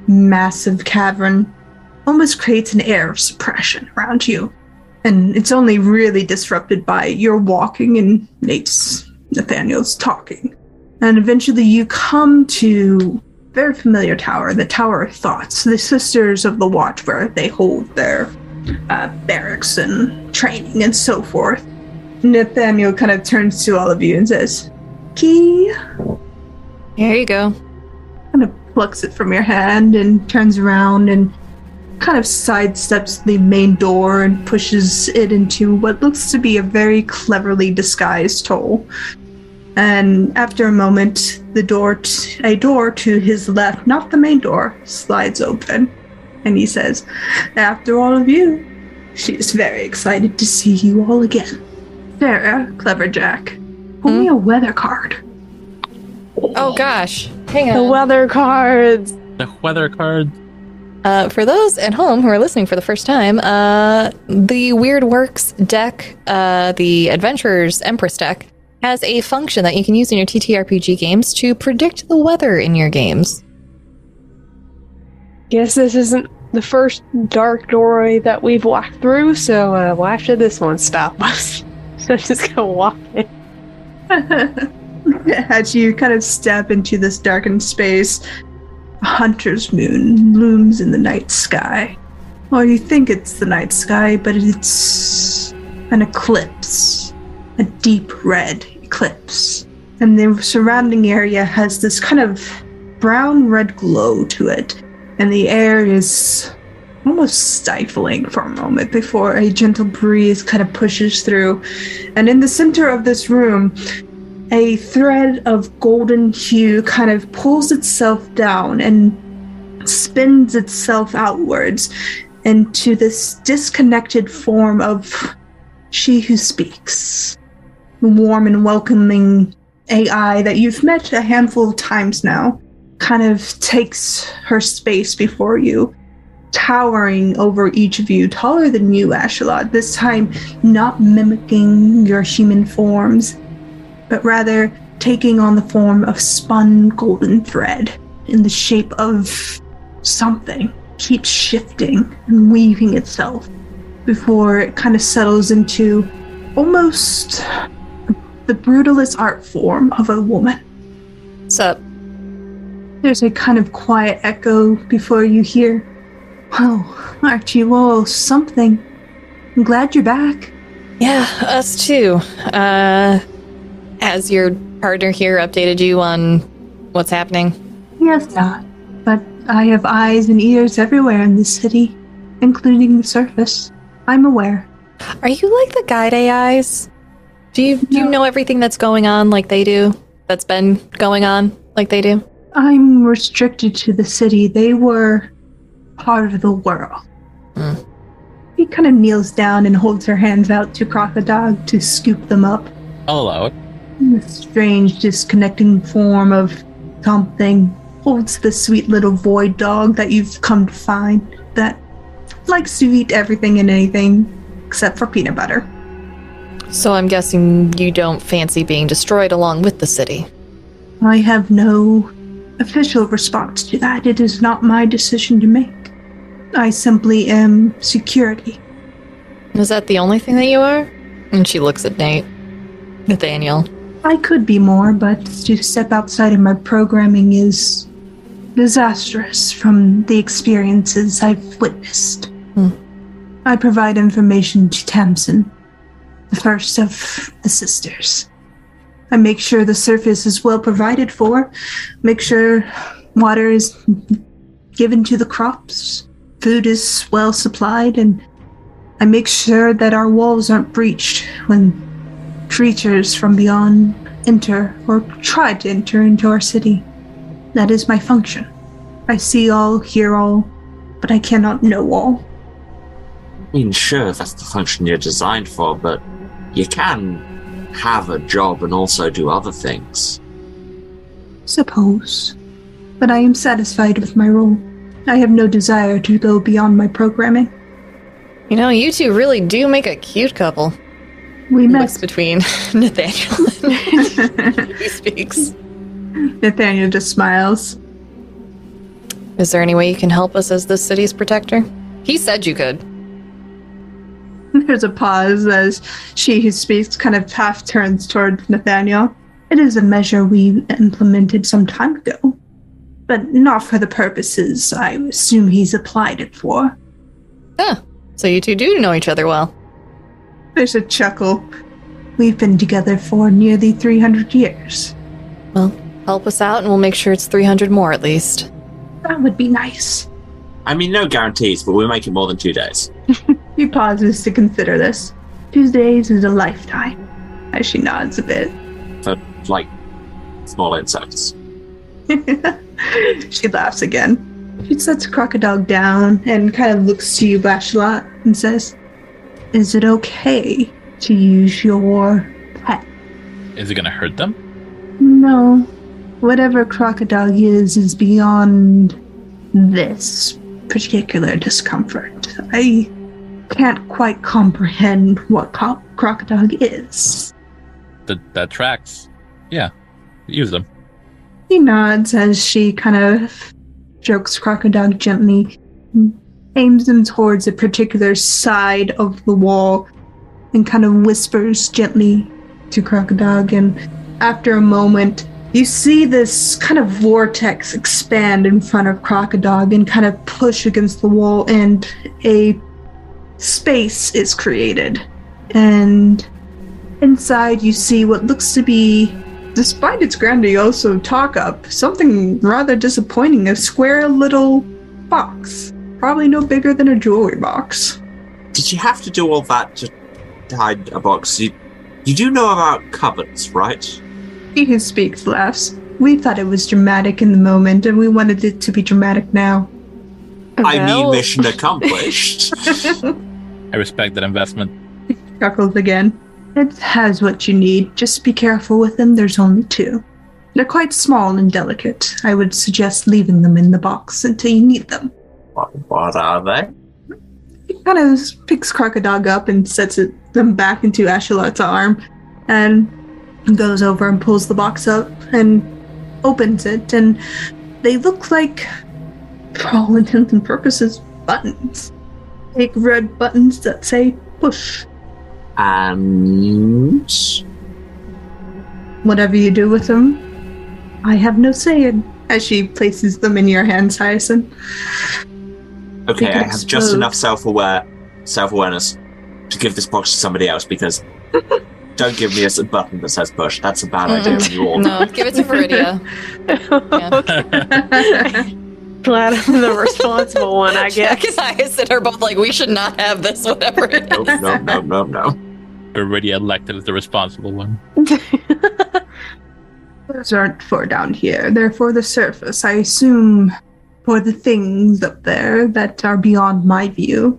massive cavern almost creates an air of suppression around you. And it's only really disrupted by your walking and Nate's Nathaniel's talking. And eventually you come to a very familiar tower, the Tower of Thoughts, the Sisters of the Watch, where they hold their uh, barracks and training and so forth. Nathaniel kind of turns to all of you and says, Key, Here you go. kind of plucks it from your hand and turns around and kind of sidesteps the main door and pushes it into what looks to be a very cleverly disguised hole. And after a moment, the door, t- a door to his left, not the main door, slides open. And he says, After all of you, she is very excited to see you all again. Sarah, clever Jack, pull me a weather card. Oh gosh. Hang on. The weather cards. The weather card. Uh, for those at home who are listening for the first time, uh, the Weird Works deck, uh, the Adventurers Empress deck, has a function that you can use in your TTRPG games to predict the weather in your games. Guess this isn't the first dark doorway that we've walked through, so uh, why should this one stop us? so just go walk in. As you kind of step into this darkened space, a hunter's moon looms in the night sky. Well, you think it's the night sky, but it's an eclipse, a deep red eclipse. And the surrounding area has this kind of brown red glow to it, and the air is almost stifling for a moment before a gentle breeze kind of pushes through. And in the center of this room, a thread of golden hue kind of pulls itself down and spins itself outwards into this disconnected form of she who speaks. Warm and welcoming AI that you've met a handful of times now kind of takes her space before you, towering over each of you, taller than you, Ashalot, this time not mimicking your human forms but rather taking on the form of spun golden thread in the shape of something keeps shifting and weaving itself before it kind of settles into almost the brutalist art form of a woman. Sup? There's a kind of quiet echo before you hear, Oh, aren't you all something? I'm glad you're back. Yeah, us too. Uh, has your partner here updated you on what's happening? Yes, not. But I have eyes and ears everywhere in this city, including the surface. I'm aware. Are you like the guide AIs? Do you do you know everything that's going on like they do? That's been going on like they do? I'm restricted to the city. They were part of the world. Hmm. He kind of kneels down and holds her hands out to Crocodile to scoop them up. I'll allow it. The strange disconnecting form of something holds the sweet little void dog that you've come to find that likes to eat everything and anything except for peanut butter. So I'm guessing you don't fancy being destroyed along with the city. I have no official response to that. It is not my decision to make. I simply am security. Is that the only thing that you are? And she looks at Nate. Nathaniel. I could be more, but to step outside of my programming is disastrous from the experiences I've witnessed. Hmm. I provide information to Tamsin, the first of the sisters. I make sure the surface is well provided for, make sure water is given to the crops, food is well supplied, and I make sure that our walls aren't breached when creatures from beyond enter or try to enter into our city. That is my function. I see all, hear all, but I cannot know all. I mean, sure, that's the function you're designed for, but you can have a job and also do other things. Suppose. But I am satisfied with my role. I have no desire to go beyond my programming. You know, you two really do make a cute couple. We Looks between Nathaniel and he speaks. Nathaniel just smiles. Is there any way you can help us as the city's protector? He said you could. There's a pause as she who speaks kind of half turns towards Nathaniel. It is a measure we implemented some time ago, but not for the purposes I assume he's applied it for. Ah, so you two do know each other well. There's a chuckle. We've been together for nearly 300 years. Well, help us out and we'll make sure it's 300 more at least. That would be nice. I mean, no guarantees, but we'll make it more than two days. He pauses to consider this. Tuesdays is a lifetime. As she nods a bit. For, like, small insects. she laughs again. She sets Crocodile down and kind of looks to you, Bashalot, and says, Is it okay to use your pet? Is it gonna hurt them? No. Whatever Crocodile is, is beyond this particular discomfort. I can't quite comprehend what co- Crocodile is. That that tracks. Yeah, use them. He nods as she kind of strokes Crocodile gently, aims him towards a particular side of the wall, and kind of whispers gently to Crocodile. And after a moment, you see this kind of vortex expand in front of Crocodile and kind of push against the wall, and a space is created. And inside, you see what looks to be despite its grandiose talk up, something rather disappointing a square little box. Probably no bigger than a jewelry box. Did you have to do all that to hide a box? You, you do know about cupboards, right? He who speaks laughs. We thought it was dramatic in the moment, and we wanted it to be dramatic now. I mean, mission accomplished. I respect that investment. He Chuckles again. It has what you need. Just be careful with them. There's only two. They're quite small and delicate. I would suggest leaving them in the box until you need them. what, what are they? He kind of picks Crocodile up and sets it them back into Ashalot's arm, and goes over and pulls the box up and opens it, and they look like, for all intents and purposes, buttons. Big red buttons that say push. And Whatever you do with them, I have no say in. As she places them in your hands, Hyacinth. Okay, I have just enough self-aware, self-awareness to give this box to somebody else because don't give me a button that says push. That's a bad idea Mm-mm. you all. No, give it to Viridia. Glad I'm the responsible one, I guess. Jack guess. and Hyacinth are both like, we should not have this, whatever it No, is. no, no, no, no. Already elected as the responsible one. Those aren't for down here. They're for the surface. I assume for the things up there that are beyond my view.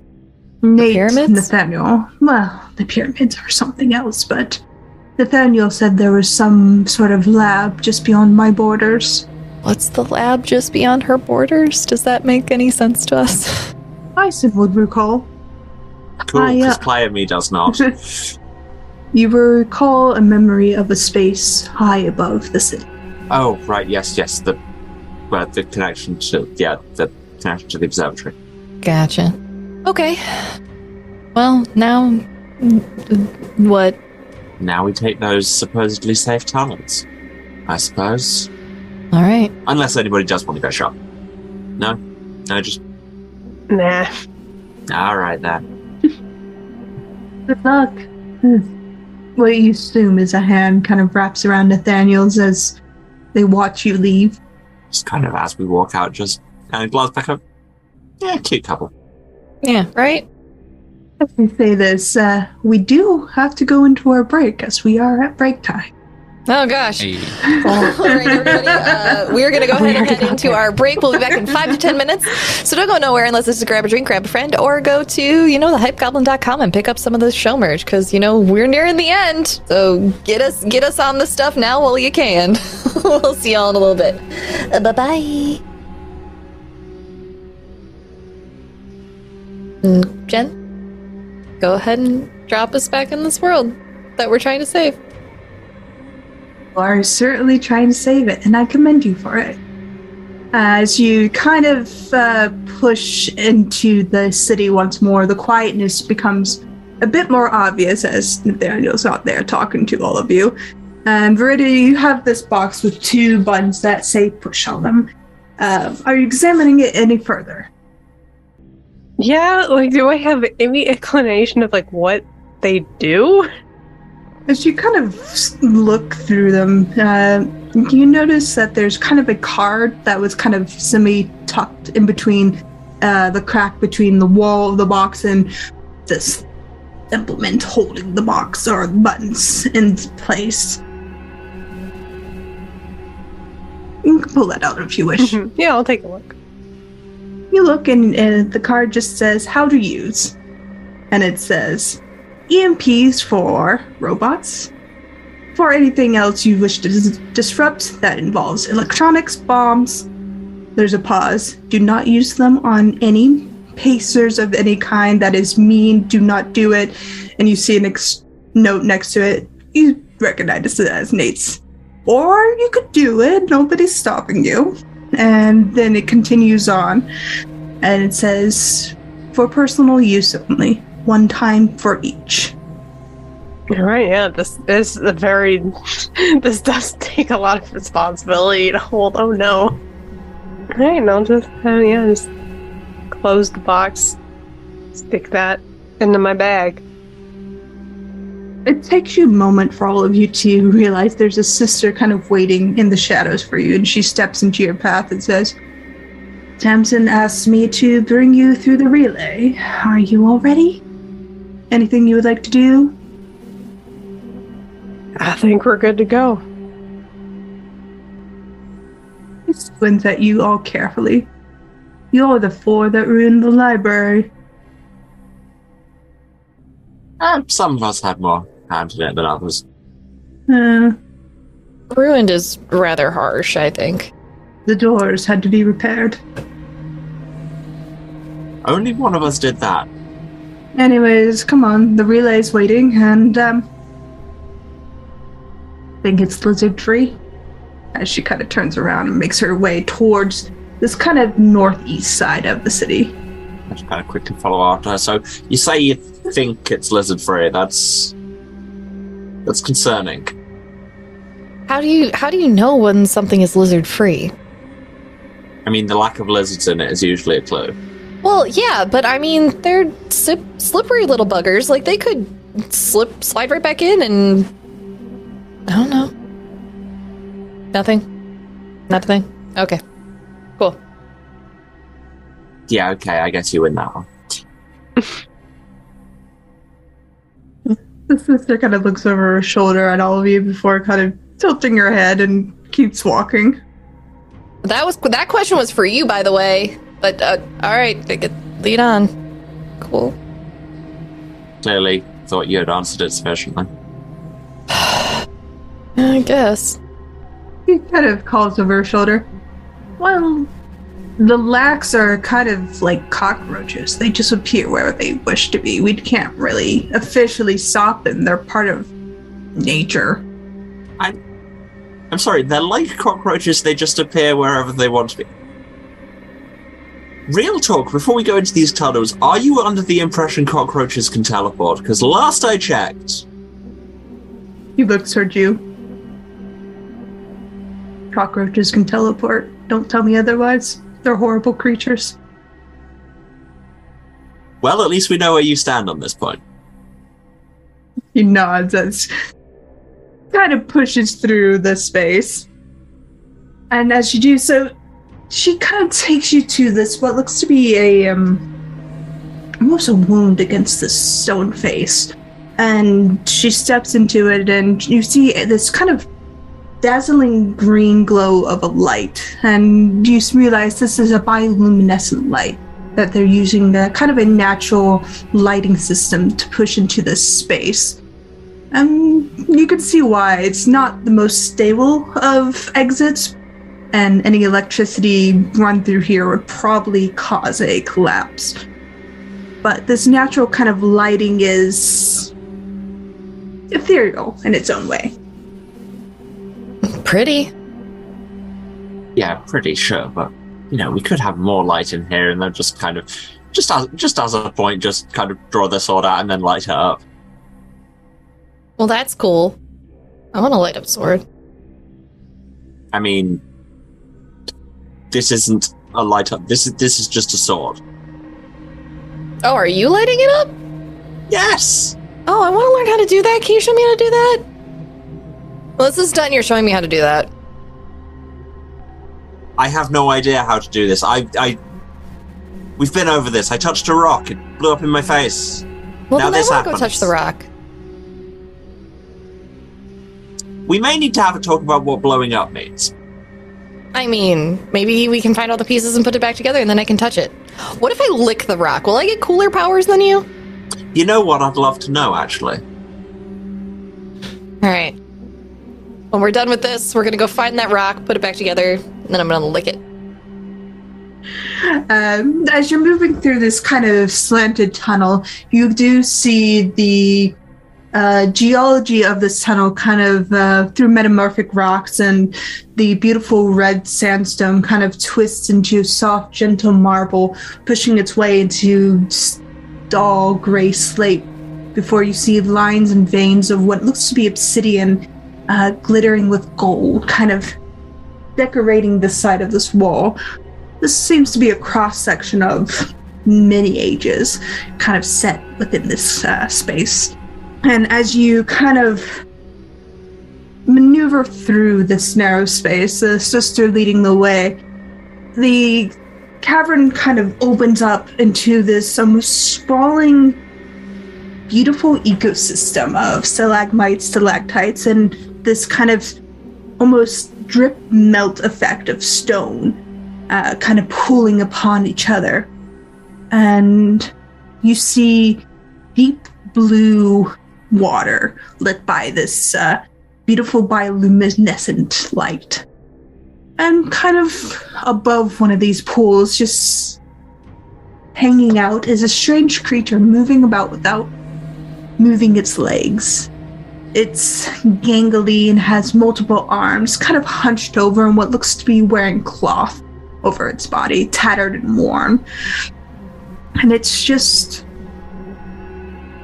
Nate, pyramids? Nathaniel. Well, the pyramids are something else, but Nathaniel said there was some sort of lab just beyond my borders. What's the lab just beyond her borders? Does that make any sense to us? I would recall. Cool, because yeah. Uh, player me does not. You recall a memory of a space high above the city. oh, right, yes, yes. The well, the connection to yeah, the connection to the observatory. Gotcha. Okay. Well, now. What? Now we take those supposedly safe tunnels. I suppose. Alright. Unless anybody does want to go shop. No? No, just Nah. alright then. Good luck. What you assume is a hand kind of wraps around Nathaniel's as they watch you leave. Just kind of as we walk out, just kind of glance back up. Yeah, cute couple. Yeah, right? Let me say this, uh, we do have to go into our break as we are at break time. Oh gosh. Hey, Alright, everybody. Uh, we're going to go ahead and already head into our break. We'll be back in five to ten minutes. So don't go nowhere unless it's to grab a drink, grab a friend, or go to, you know, thehypegoblin.com and pick up some of the show merch because, you know, we're nearing the end. So get us get us on the stuff now while you can. we'll see y'all in a little bit. Uh, bye bye. Mm, Jen, go ahead and drop us back in this world that we're trying to save. You are certainly trying to save it, and I commend you for it. As you kind of uh, push into the city once more, the quietness becomes a bit more obvious as Nathaniel's out there talking to all of you. And Viridia, you have this box with two buttons that say push on them. Um, are you examining it any further? Yeah, like, do I have any inclination of like what they do? As you kind of look through them, uh, do you notice that there's kind of a card that was kind of semi tucked in between uh, the crack between the wall of the box and this implement holding the box or the buttons in place. You can pull that out if you wish. Mhm. yeah, I'll take a look. You look and, and the card just says how to use. And it says EMPs for robots. For anything else you wish to dis- disrupt that involves electronics, bombs. There's a pause. Do not use them on any pacers of any kind that is mean. Do not do it. And you see an ex- note next to it. You recognize it as Nate's. Or you could do it. Nobody's stopping you. And then it continues on and it says for personal use only one time for each All right, yeah, this is a very. this does take a lot of responsibility to hold. Oh no. All right, I'll just, uh, yeah, just close the box, stick that into my bag. It takes you a moment for all of you to realize there's a sister kind of waiting in the shadows for you and she steps into your path and says tamsin asked me to bring you through the relay. Are you all ready? Anything you would like to do? I think we're good to go. He squints at you all carefully you're the four that ruined the library. Uh, some of us had more hand in it than others. uh, Ruined is rather harsh, I think. the doors had to be repaired Only one of us did that. Anyways, come on, the relay's waiting, and um, I think it's lizard free. As she kind of turns around and makes her way towards this kind of northeast side of the city. I just kind of quickly follow after her. So you say you think it's lizard free. That's that's concerning. How do you how do you know when something is lizard free? I mean, the lack of lizards in it is usually a clue. Well, yeah, but I mean, they're sip- slippery little buggers. Like they could slip, slide right back in, and I don't know. Nothing. Nothing. Okay. Cool. Yeah, okay, I guess you win that one. The sister kind of looks over her shoulder at all of you before kind of tilting her head and keeps walking. That was that question was for you, by the way. But uh, all right, I get- lead on. Cool. Clearly thought you had answered it sufficiently. I guess. He kind of calls over her shoulder. Well, the lax are kind of like cockroaches. They just appear where they wish to be. We can't really officially stop them. They're part of nature. I'm sorry, they're like cockroaches, they just appear wherever they want to be. Real talk, before we go into these tunnels, are you under the impression cockroaches can teleport? Because last I checked, He looks towards you. Cockroaches can teleport. Don't tell me otherwise. They're horrible creatures. well, at least we know where you stand on this point. He nods as kind of pushes through the space. And as you do so, she kind of takes you to this what looks to be a um almost a wound against the stone face. And she steps into it and you see this kind of dazzling green glow of a light. And you realize this is a bioluminescent light that they're using the kind of a natural lighting system to push into this space. And you can see why it's not the most stable of exits, and any electricity run through here would probably cause a collapse. But this natural kind of lighting is ethereal in its own way. Pretty. Yeah, pretty sure, but you know, we could have more light in here and then just kind of just as just as a point, just kind of draw the sword out and then light it up. Well, that's cool. I want to light up sword. I mean this isn't a light up this is this is just a sword. Oh, are you lighting it up? Yes! Oh, I want to learn how to do that. Can you show me how to do that? Well, this is done. You're showing me how to do that. I have no idea how to do this. I I We've been over this. I touched a rock. It blew up in my face. Well, Now then this I want to go touch the rock. We may need to have a talk about what blowing up means. I mean, maybe we can find all the pieces and put it back together, and then I can touch it. What if I lick the rock? Will I get cooler powers than you? You know what I'd love to know, actually. All right. When we're done with this, we're gonna go find that rock, put it back together, and then I'm gonna lick it. Um, as you're moving through this kind of slanted tunnel, you do see the uh, geology of this tunnel kind of uh, through metamorphic rocks and the beautiful red sandstone kind of twists into soft, gentle marble, pushing its way into dull gray slate before you see lines and veins of what looks to be obsidian uh, glittering with gold, kind of decorating the side of this wall. This seems to be a cross section of many ages, kind of set within this uh, space. And as you kind of maneuver through this narrow space, the sister leading the way, the cavern kind of opens up into this almost sprawling, beautiful ecosystem of stalagmites, stalactites, and this kind of almost drip melt effect of stone uh, kind of pulling upon each other. And you see deep blue water lit by this uh, beautiful bioluminescent light. And kind of above one of these pools, just hanging out, is a strange creature moving about without moving its legs. It's gangly and has multiple arms, kind of hunched over, and what looks to be wearing cloth over its body, tattered and worn. And it's just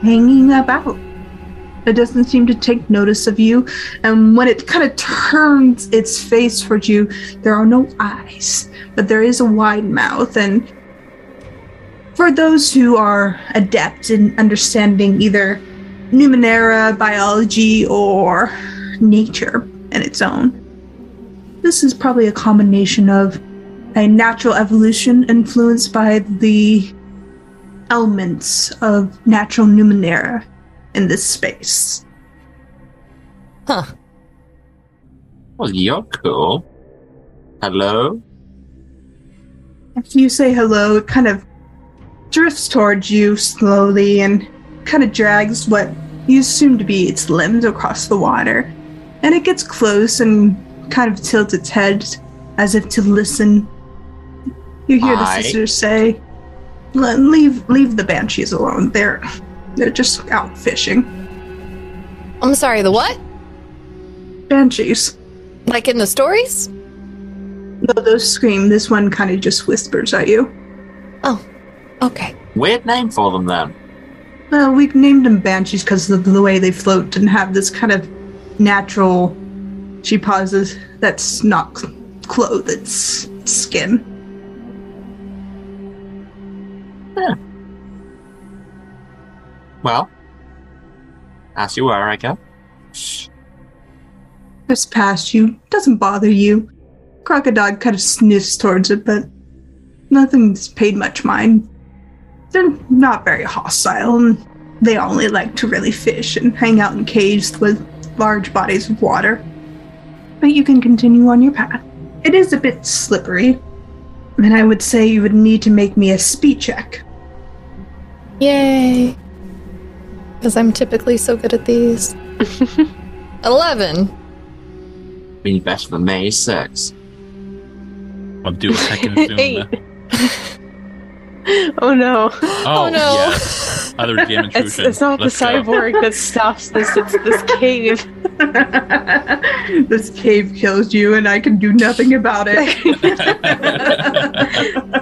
hanging about. It doesn't seem to take notice of you, and when it kind of turns its face towards you, there are no eyes, but there is a wide mouth, and for those who are adept in understanding either Numenera, biology, or nature in its own, this is probably a combination of a natural evolution influenced by the elements of natural Numenera in this space. Huh. Well, you're cool. Hello? If you say hello, it kind of drifts towards you slowly and kind of drags what you assume to be its limbs across the water. And it gets close and kind of tilts its head as if to listen. You hear the Hi. sisters say, "Leave, leave the banshees alone. They're, they're just out fishing. I'm sorry, the what? Banshees." Like in the stories? No, those scream. This one kind of just whispers at you. Oh, okay. Weird name for them then. Well, we've named them banshees because of the way they float and have this kind of natural. She pauses. That's not cl- clothes. It's skin. Well, as you were, I guess. Just past you. Doesn't bother you. Crocodile kind of sniffs towards it, but nothing's paid much mind. They're not very hostile, and they only like to really fish and hang out in caves with large bodies of water. But you can continue on your path. It is a bit slippery, and I would say you would need to make me a speed check. Yay. Because I'm typically so good at these. 11. Be better than May 6. I'll do a second zoom. Eight. Oh no. Oh, no. yes. Other game It's, intrusion. it's not Let's the go. cyborg that stops this, it's this cave. this cave kills you, and I can do nothing about it.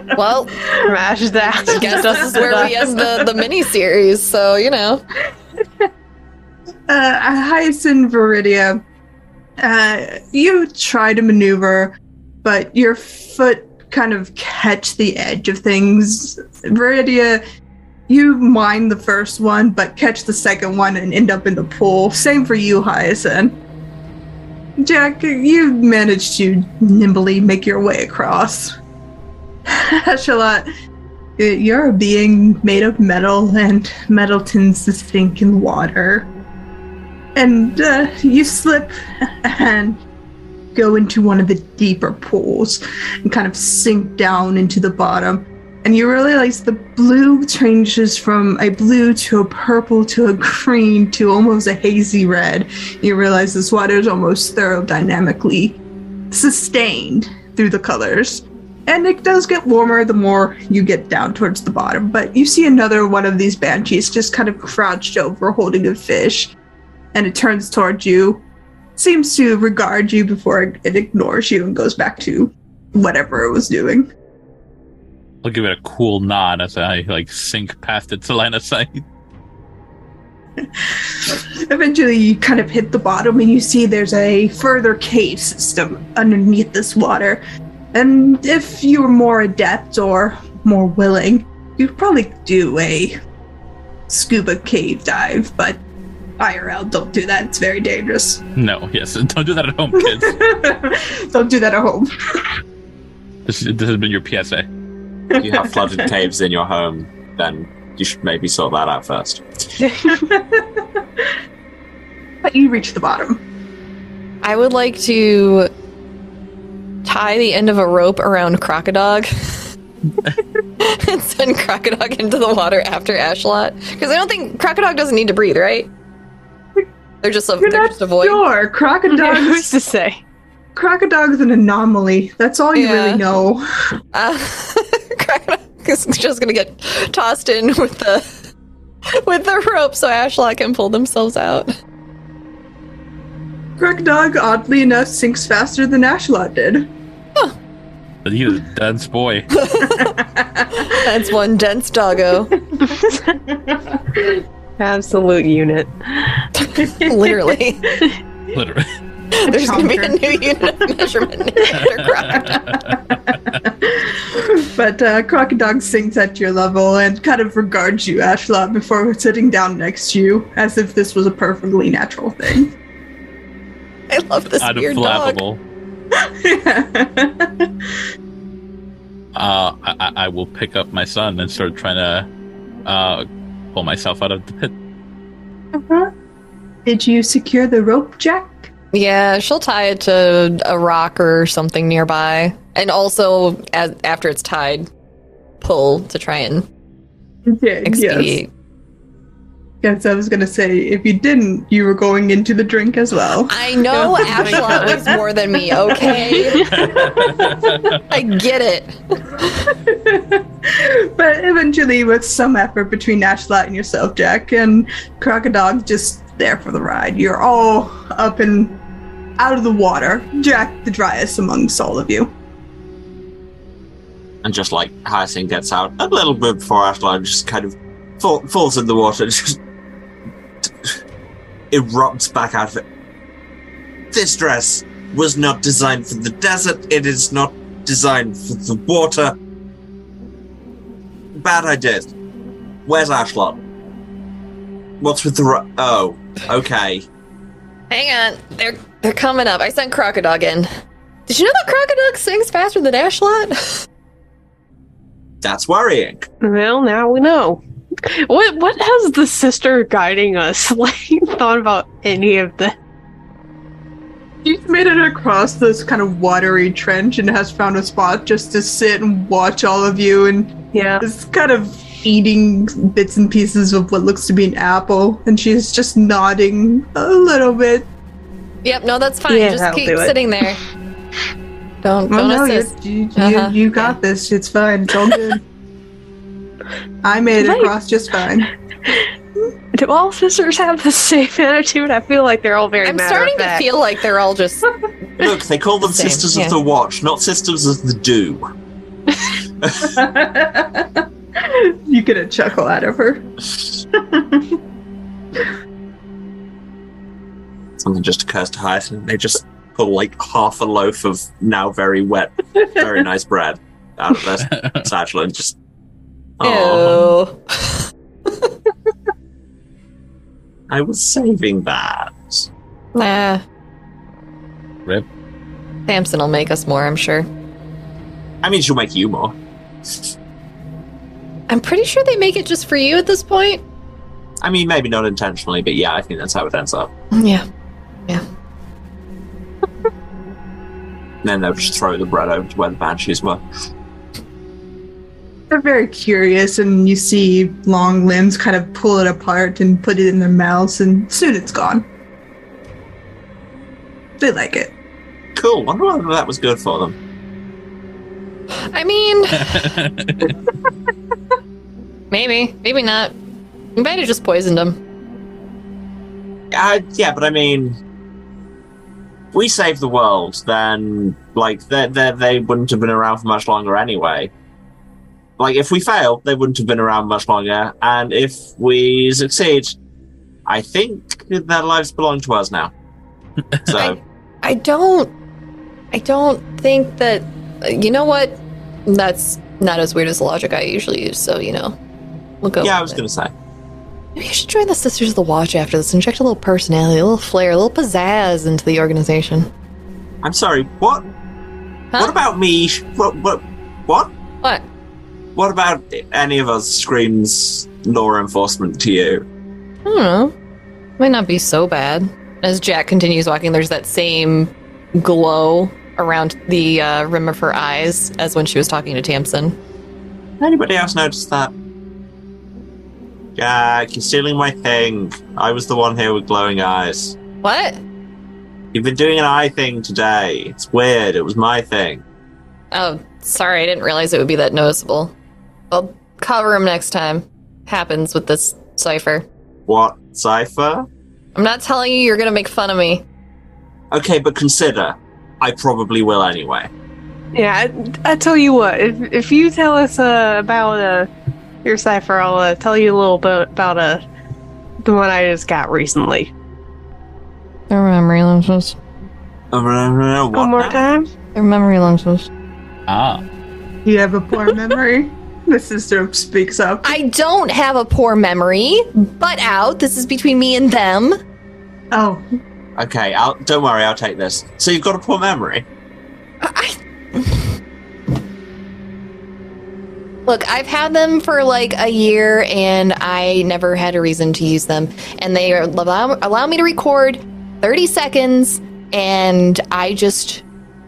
Well, Smash that. I guess this is where we end the, the mini series, so you know. uh, Hyacinth Viridia, uh, you try to maneuver, but your foot kind of catch the edge of things. Viridia, you mind the first one, but catch the second one and end up in the pool. Same for you, Hyacinth. Jack, you managed to nimbly make your way across. Ashlot, you're a being made of metal, and metal tends to sink in water and uh, you slip and go into one of the deeper pools and kind of sink down into the bottom. And you realize the blue changes from a blue to a purple to a green to almost a hazy red. You realize this water is almost thermodynamically sustained through the colors. And it does get warmer the more you get down towards the bottom. But you see another one of these banshees just kind of crouched over holding a fish and it turns towards you, seems to regard you before it ignores you and goes back to whatever it was doing. I'll give it a cool nod as I like sink past its line of sight. Eventually, you kind of hit the bottom and you see there's a further cave system underneath this water. And if you were more adept or more willing, you'd probably do a scuba cave dive, but IRL, don't do that. It's very dangerous. No, yes, don't do that at home, kids. don't do that at home. this, this has been your PSA. If you have flooded caves in your home, then you should maybe sort that out first. but you reach the bottom. I would like to tie the end of a rope around Crocodog and send Crocodog into the water after Ashlot. Because I don't think Crocodog doesn't need to breathe, right? They're just a, You're they're not just a void. sure. Yeah, Crocodile's, who's to say? Crocodile's an anomaly. That's all you Yeah. really know. Uh, Crocodog is just gonna get tossed in with the with the rope so Ashlot can pull themselves out. Crocodile, oddly enough, sinks faster than Ashlot did. But he's a dense boy. That's one dense doggo. Absolute unit. Literally. Literally. There's gonna be a new unit of measurement named Crocodile. But uh, Crocodog sinks at your level and kind of regards you, Ashlot, before sitting down next to you, as if this was a perfectly natural thing. I love this weird dog. Unflappable. Uh, I, I- I will pick up my son and start trying to uh, pull myself out of the pit. Uh-huh. Did you secure the rope, Jack? Yeah, she'll tie it to a rock or something nearby, and also as after it's tied, pull to try and Yeah, expedite. Yes, I was gonna say, if you didn't, you were going into the drink as well. I know Ashlot weighs more than me. Okay, I get it. but eventually, with some effort between Ashlot and yourself, Jack, and Crocodog just there for the ride. You're all up and out of the water. Jack, the driest amongst all of you. And just like Hyacinth gets out a little bit before Ashlot just kind of fall, falls in the water, just erupts back out of it. This dress was not designed for the desert. It is not designed for the water. Bad idea. Where's Ashlot? What's with the ru- oh? Okay. Hang on, they're they're coming up. I sent Crocodog in. Did you know that Crocodog sings faster than Ashlot? That's worrying. Well, now we know. What what has the sister guiding us like thought about any of the She's made it across this kind of watery trench and has found a spot just to sit and watch all of you and Yeah. is kind of eating bits and pieces of what looks to be an apple and she's just nodding a little bit. yep, no, that's fine. Yeah, Just keep sitting there. Don't Well, don't no, you, assist. you, you, Uh-huh. you got this. It's fine. It's all good. I made it Right. across just fine. Do all sisters have the same attitude? I feel like they're all very I'm matter starting of to fact. feel like they're all just Look, they call them Same, Sisters yeah. of the Watch, not Sisters of the Do. you get a chuckle out of her. Something just occurs to Hyacinth. They just pull like half a loaf of now very wet, very nice bread out of their satchel and just. Oh. I was saving that. Nah. Rip. Samson will make us more, I'm sure. I mean, she'll make you more. I'm pretty sure they make it just for you at this point. I mean, maybe not intentionally, but yeah, I think that's how it ends up. Yeah. Yeah. then they'll just throw the bread over to where the banshees were. They're very curious, and you see long limbs kind of pull it apart and put it in their mouths, and soon it's gone. They like it. Cool. Wonder whether that was good for them. I mean, maybe, maybe not. You might have just poisoned them. Uh, yeah, but I mean, we saved the world, then like they they they wouldn't have been around for much longer anyway. Like if we fail, they wouldn't have been around much longer, and if we succeed, I think their lives belong to us now. So I don't. I don't think that. You know what? That's not as weird as the logic I usually use. So you know, we'll go. yeah, I was it. gonna say. Maybe you should join the Sisters of the Watch after this. And inject a little personality, a little flair, a little pizzazz into the organization. I'm sorry. What? Huh? What about me? What? What? What? What? What about any of us screams law enforcement to you? I don't know. Might not be so bad. As Jack continues walking, there's that same glow around the uh, rim of her eyes as when she was talking to Tamsin. Anybody else notice that? Jack, you're stealing my thing. I was the one here with glowing eyes. What? You've been doing an eye thing today. It's weird. It was my thing. Oh, sorry, I didn't realize it would be that noticeable. I'll cover him next time. Happens with this cipher. What? Cypher? I'm not telling you you're gonna make fun of me. Okay, but consider. I probably will anyway. Yeah, I, I tell you what, if if you tell us uh, about uh, your cipher, I'll uh, tell you a little bit about uh, the one I just got recently. Their memory lenses. What One more now? time. Their memory lenses. ah, You have a poor memory. The sister speaks up. I don't have a poor memory. Butt out. This is between me and them. Oh, Okay, I'll, don't worry, I'll take this. So you've got a poor memory. I... Look, I've had them for like a year and I never had a reason to use them. And they allow, allow me to record 30 seconds and I just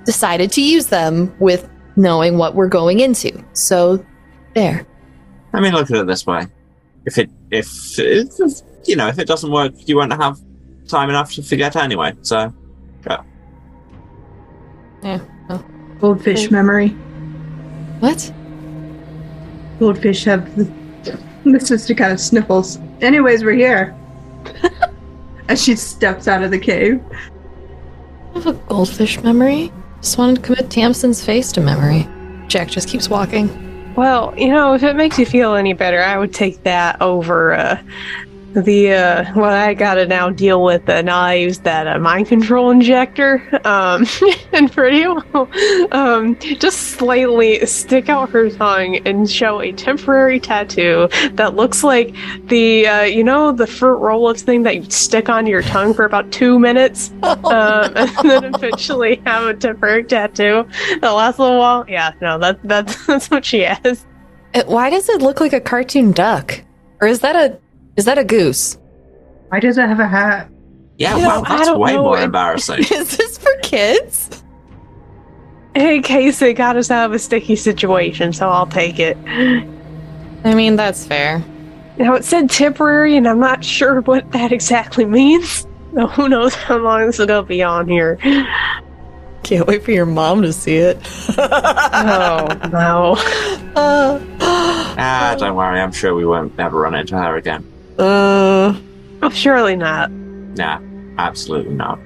decided to use them with knowing what we're going into. So, there. I mean, look at it this way: if it, if, if you know, if it doesn't work, you won't have time enough to forget anyway. So, Yeah. Yeah. goldfish memory. What? Goldfish have the, the sister kind of sniffles. Anyways, we're here. As she steps out of the cave. I have a goldfish memory. Just wanted to commit Tamsin's face to memory. Jack just keeps walking. Well, you know, if it makes you feel any better, I would take that over uh, the uh, what I gotta now deal with. And I use that uh, mind control injector. Um, and pretty well, um, just slightly stick out her tongue and show a temporary tattoo that looks like the uh, you know the fruit roll-ups thing that you stick on your tongue for about two minutes, um, and then eventually have a temporary tattoo that lasts a little while. Yeah, no, that that's that's what she has. Uh, Why does it look like a cartoon duck? Or is that a is that a goose? Why does it have a hat? yeah, You wow, I that's way know, more embarrassing. Is this for kids? In case it got us out of a sticky situation, so I'll take it. I mean, that's fair. Now it said temporary, and I'm not sure what that exactly means. So who knows how long this is gonna be on here? Can't wait for your mom to see it. Oh no! uh, ah, don't worry, I'm sure we won't ever run into her again. Uh, Oh, surely not. Nah, absolutely not.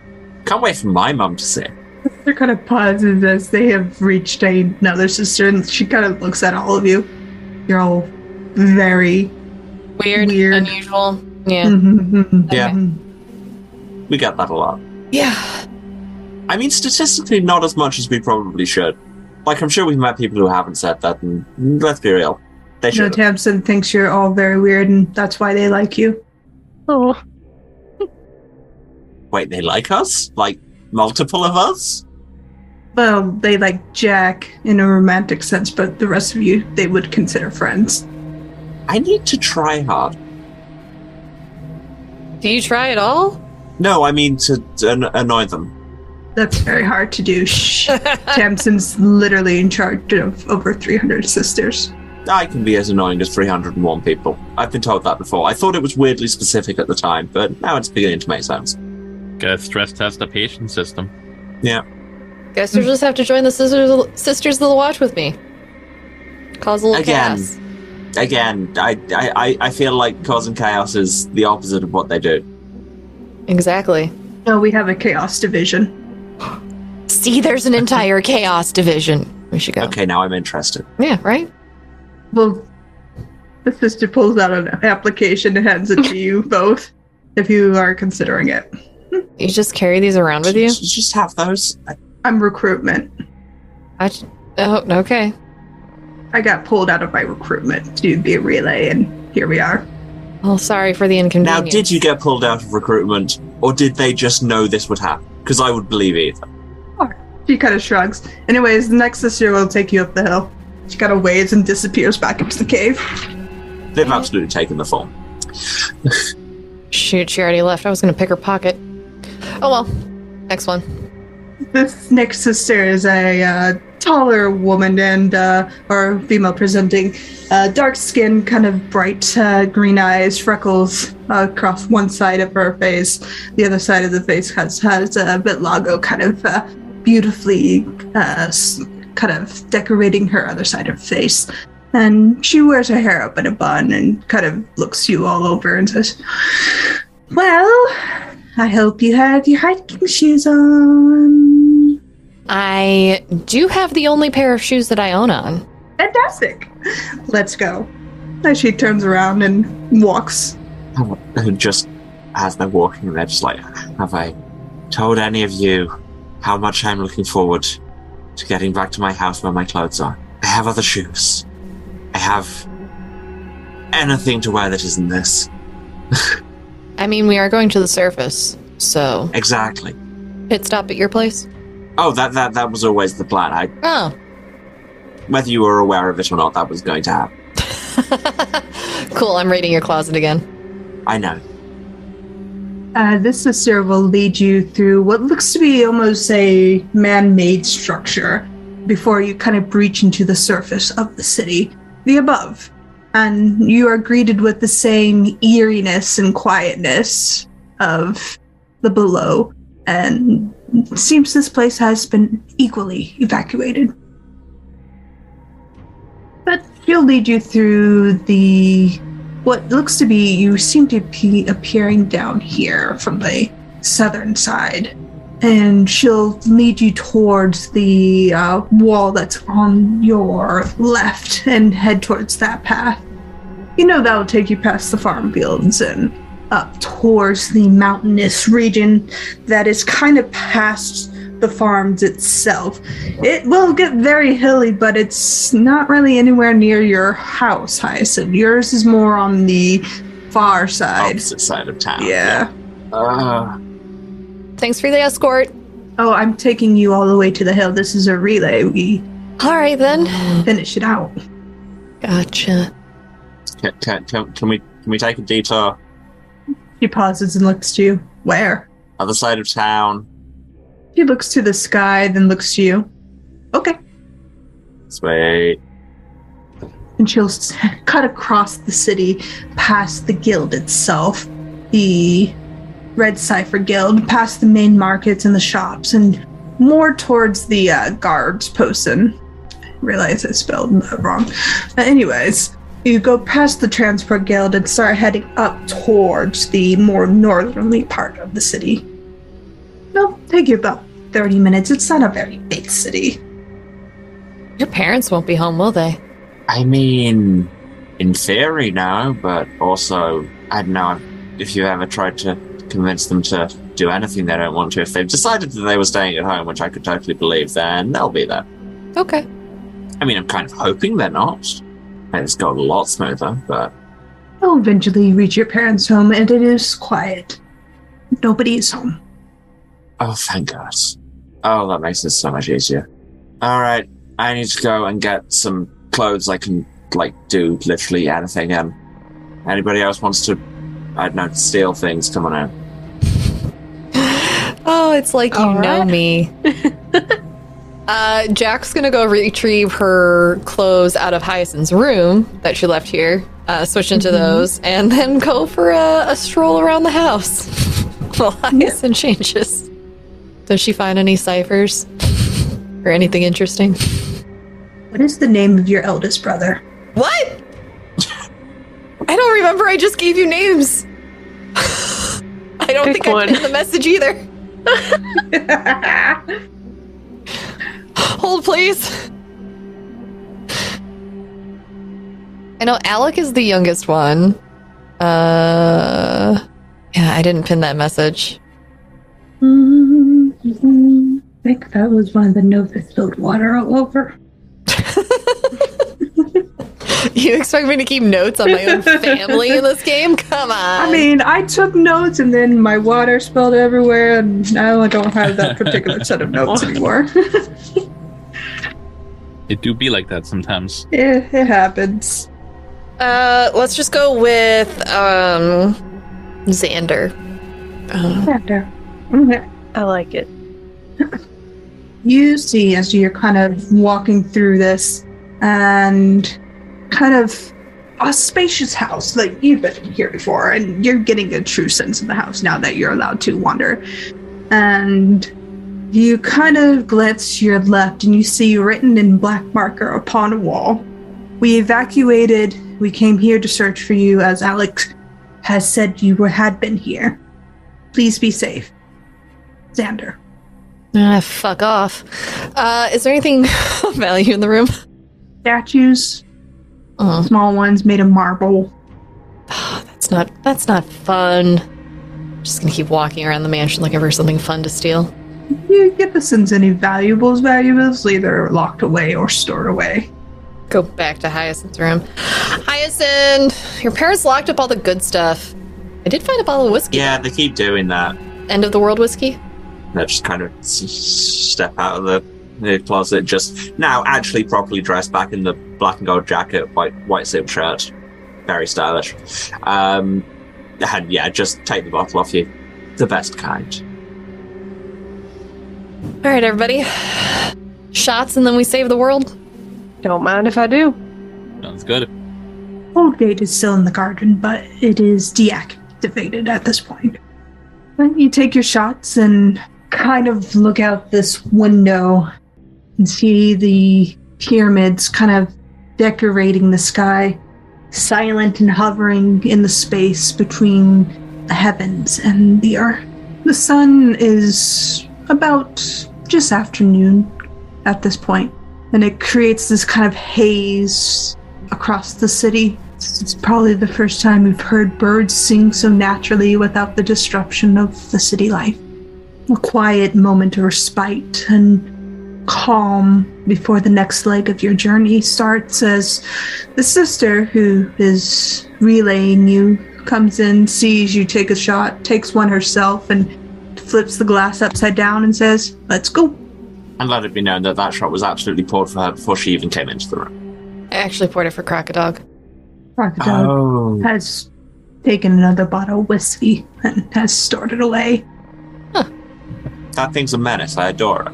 Can't wait for my mum to see it. Sister kind of pauses as they have reached another sister, and she kind of looks at all of you. You're all very weird, Weird. unusual. Yeah. Mhm, Yeah. mhm. We get that a lot. Yeah. I mean, statistically, not as much as we probably should. Like, I'm sure we've met people who haven't said that, and let's be real. They No. Tamsin thinks you're all very weird, and that's why they like you. Oh, Wait, they like us? Like, multiple of us? Well, they like Jack in a romantic sense, but the rest of you they would consider friends. I need to try hard. Do you try at all? No, I mean to, to an- annoy them. That's very hard to do. Shh. Tamsin's literally in charge of over 300 sisters. I can be as annoying as 301 people. I've been told that before. I thought it was weirdly specific at the time, but now it's beginning to make sense. Gotta stress test the patient system. Yeah. Guess you'll just have to join the sisters sisters of the watch with me. Cause a little Again. chaos. Again, I, I, I- I feel like causing chaos is the opposite of what they do. Exactly. No, we have a chaos division. See, there's an entire chaos division. We should go. Okay, now I'm interested. Yeah, right? Well, the sister pulls out an application and hands it to you both, if you are considering it. You just carry these around with you? Just, just have those. I'm recruitment. I, oh, okay. I got pulled out of my recruitment to be a relay, and here we are. Well, sorry for the inconvenience. Now, did you get pulled out of recruitment, or did they just know this would happen? Because I would believe either. She kind of shrugs. Anyways, the next sister will take you up the hill. She kind of waves and disappears back into the cave. They've absolutely taken the form. Shoot, she already left. I was gonna pick her pocket. Oh well. Next one. This next sister is a uh, taller woman and uh, or female presenting, uh, dark skin, kind of bright uh, green eyes, freckles uh, across one side of her face. The other side of the face has has a vitiligo, kind of uh, beautifully uh, s- kind of decorating her other side of her face. And she wears her hair up in a bun and kind of looks you all over and says, "Well, I hope you have your hiking shoes on." I do have the only pair of shoes that I own on. Fantastic. Let's go. As she turns around and walks. And just as they're walking, they're just like, Have I told any of you how much I'm looking forward to getting back to my house where my clothes are? I have other shoes. I have anything to wear that isn't this. I mean, we are going to the surface, so Exactly. pit stop at your place. Oh, that that that was always the plan. I, Oh, whether you were aware of it or not, that was going to happen. cool. I'm raiding your closet again. I know. Uh, this sister will lead you through what looks to be almost a man made structure before you kind of breach into the surface of the city, the above. And you are greeted with the same eeriness and quietness of the below. And it seems this place has been equally evacuated. But she'll lead you through the what looks to be you seem to be appearing down here from the southern side. And she'll lead you towards the uh, wall that's on your left and head towards that path. You know that'll take you past the farm fields and up towards the mountainous region that is kind of past the farms itself it will get very hilly, but it's not really anywhere near your house, Hyacinth. Yours is more on the far side. Opposite side of town. Yeah. Uh, Thanks for the escort. Oh, I'm taking you all the way to the hill. This is a relay. We All right then. finish it out. Gotcha. can, can, can, can we can we take a detour? He pauses and looks to you. Where? Other side of town. She looks to the sky, then looks to you. Okay. Sweet. and she'll cut across the city past the guild itself, the Red Cipher Guild, past the main markets and the shops, and more towards the uh, guards posting. I realize I spelled that wrong. But anyways, you go past the Transport Guild and start heading up towards the more northerly part of the city. It'll take you about 30 minutes. It's not a very big city. Your parents won't be home, will they? I mean, in theory, no, but also, I don't know if you ever tried to convince them to do anything they don't want to. If they've decided that they were staying at home, which I could totally believe, then they'll be there. Okay. I mean, I'm kind of hoping they're not. And It's gone a lot smoother, but You'll eventually reach your parents' home, and it is quiet. Nobody is home. oh, thank God. Oh, that makes it so much easier. All right, I need to go and get some clothes I can, like, do literally anything in. Anybody else wants to, I don't know, steal things, come on out. Oh, it's like you All know right. me. uh, Jack's gonna go retrieve her clothes out of Hyacinth's room that she left here, uh, switch into those, and then go for a, a stroll around the house while Hyacinth changes. Does she find any ciphers or anything interesting? What is the name of your eldest brother? What? I don't remember. I just gave you names. I don't Pick think I one. put in the message either. Hold, please. I know Alec is the youngest one. Uh, yeah, I didn't pin that message. I think that was one of the notes that spilled water all over. You expect me to keep notes on my own family in this game? Come on. I mean, I took notes and then my water spilled everywhere, and now I don't have that particular set of notes anymore. It do be like that sometimes. it, it happens. uh, let's just go with um, Xander. Uh, Okay. I like it. You see as you're kind of walking through this and kind of a spacious house like you've been here before and you're getting a true sense of the house now that you're allowed to wander. And you kind of glance to your left and you see written in black marker upon a wall we evacuated. We came here to search for you as alex has said you were had been here. Please be safe. Xander ah, fuck off. Uh, is there anything of value in the room? statues Oh, small ones made of marble. that's not that's not fun. Just gonna keep walking around the mansion looking for something fun to steal. You get the sense any valuables, valuables, either locked away or stored away. Go back to Hyacinth's room. Hyacinth, your parents locked up all the good stuff. I did find a bottle of whiskey. Yeah, they keep doing that. End of the world whiskey. They just kind of s- step out of the, the closet, just now actually properly dressed, back in the black and gold jacket, white white silk shirt, very stylish. Um, and yeah, just take the bottle off you, the best kind. All right, everybody. Shots and then we save the world. Don't mind if I do. Sounds good. Old gate is still in the garden, but it is deactivated at this point. Then you take your shots and kind of look out this window and see the pyramids kind of decorating the sky, silent and hovering in the space between the heavens and the earth. The sun is about just afternoon at this point, and it creates this kind of haze across the city. It's probably the first time we've heard birds sing so naturally without the disruption of the city life. A quiet moment of respite and calm before the next leg of your journey starts as the sister who is relaying you comes in, sees you take a shot, takes one herself, and flips the glass upside down and says, Let's go. And let it be known that that shot was absolutely poured for her before she even came into the room. I actually poured it for Crocodog. Crocodile Oh, has taken another bottle of whiskey and has stored it away. That thing's a menace. I adore it.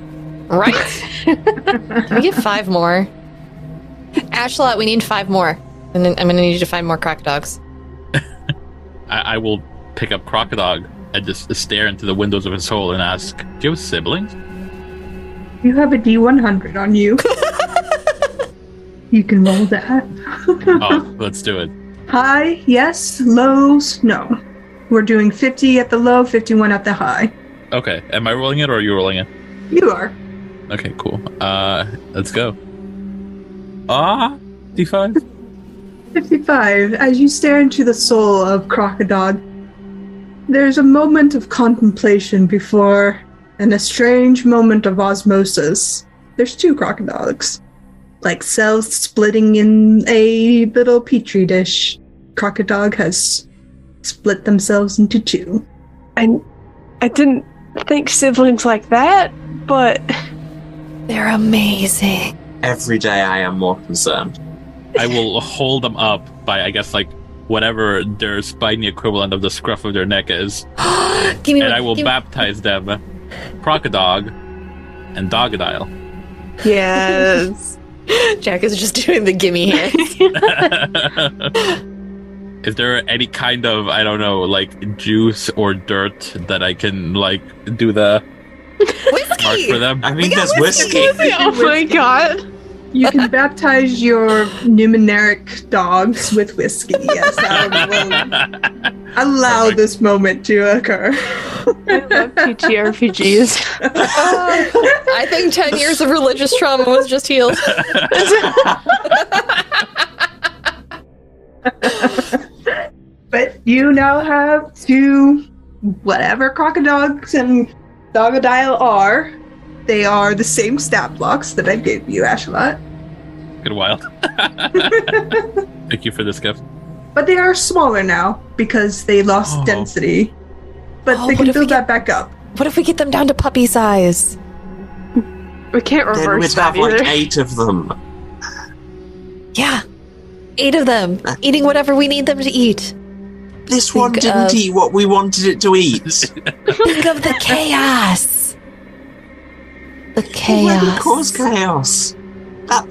Right? Can we get five more? Ashlot, we need five more. And then I'm gonna need you to find more crocodogs. I, I will pick up Crocodog and just stare into the windows of his soul and ask, Do you have siblings? You have a D100 on you. you can roll that. Oh, let's do it. High, yes. Lows, no. We're doing 50 at the low, 51 at the high. Okay. Am I rolling it or are you rolling it? You are. Okay, cool. Uh let's go. Ah D5? 55. As you stare into the soul of Crocodog, there's a moment of contemplation before, and a strange moment of osmosis. There's two Crocodogs, like cells splitting in a little petri dish. Crocodog has split themselves into two. I, I didn't think siblings like that, but They're amazing. Every day I am more concerned. I will hold them up by I guess like whatever their spiny equivalent of the scruff of their neck is. give me and one- I will give- baptize them Crocodog and Dogadile. yes. Jack is just doing the gimme hand. Is there any kind of I don't know like juice or dirt that I can like do the mark for them? I mean, that's whiskey. whiskey. oh my god. You can baptize your numeric dogs with whiskey. Yes, I will allow Perfect. this moment to occur. I love TTRPGs. Uh, I think 10 years of religious trauma was just healed. But you now have two, whatever crocodogs and dogodile are. They are the same stat blocks that I gave you, Ashalot. Good wild. Thank you for this gift. But they are smaller now because they lost Oh. density. But Oh, they can if we build get- that back up. What if we get them down to puppy size? We can't Then reverse we'd that have like eight of them. Yeah. Eight of them, eating whatever we need them to eat. This one didn't of- eat what we wanted it to eat. Think of the chaos. The chaos. wouldn't cause chaos. That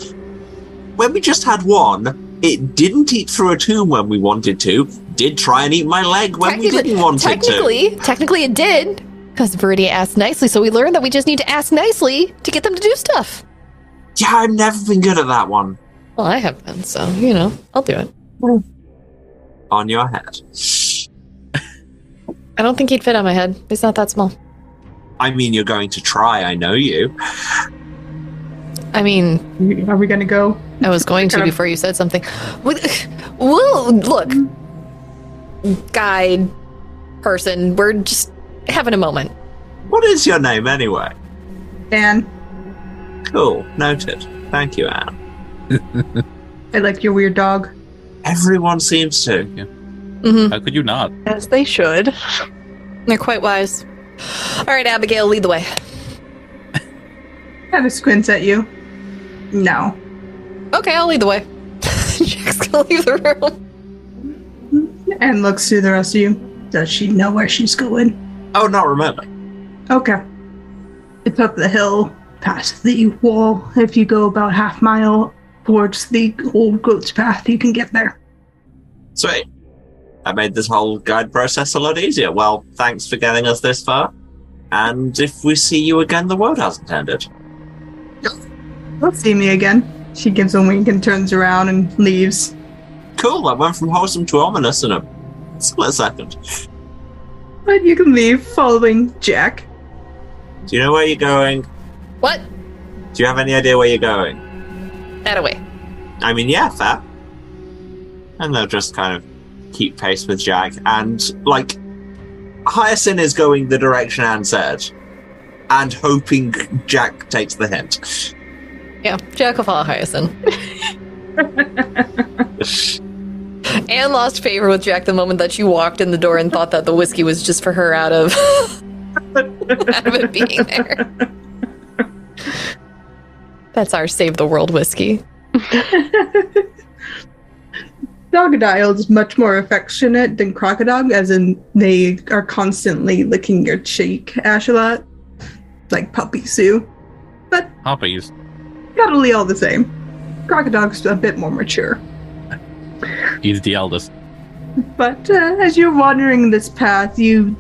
when we just had one, it didn't eat through a tomb when we wanted to. Did try and eat my leg when we didn't want it to. Technically, technically it did. Because Viridia asked nicely, so we learned that we just need to ask nicely to get them to do stuff. Yeah, I've never been good at that one. Well, I have been, so, you know, I'll do it. Mm. On your head. I don't think he'd fit on my head. He's not that small. I mean, you're going to try. I know you. I mean, Are we going to go? I was going to Kind of- before you said something. With- Whoa, look. Guide, person, we're just having a moment. What is your name anyway? Dan, Cool. Noted. Thank you, Anne. I like your weird dog. Everyone seems to. hmm How could you not? As they should. They're quite wise. All right, Abigail, lead the way. Kind of squints at you. No. Okay, I'll lead the way. Jack's gonna leave the room. And looks to the rest of you. Does she know where she's going? Oh, not remotely. Okay. It's up the hill, past the wall. If you go about half mile towards the old goat's path, you can get there. Sweet. That made this whole guide process a lot easier. Well, thanks for getting us this far. And if we see you again, the world hasn't ended. Don't see me again. She gives a wink and turns around and leaves. Cool, I went from wholesome to ominous in a split second. But you can leave following Jack. Do you know where you're going? What? Do you have any idea where you're going? That away. I mean, yeah, fair. And they'll just kind of keep pace with Jack. And, like, Hyacinth is going the direction Anne said, and hoping Jack takes the hint. Yeah, Jack will follow Hyacinth. Anne lost favor with Jack the moment that she walked in the door and thought that the whiskey was just for her out of out of it being there. That's our save the world whiskey. Dogadile is much more affectionate than Crocodile, as in they are constantly licking your cheek, Ashlot. Like puppy Sue. Hoppies. Cuddly all the same. Crocodile's a bit more mature. He's the eldest. But uh, as you're wandering this path, you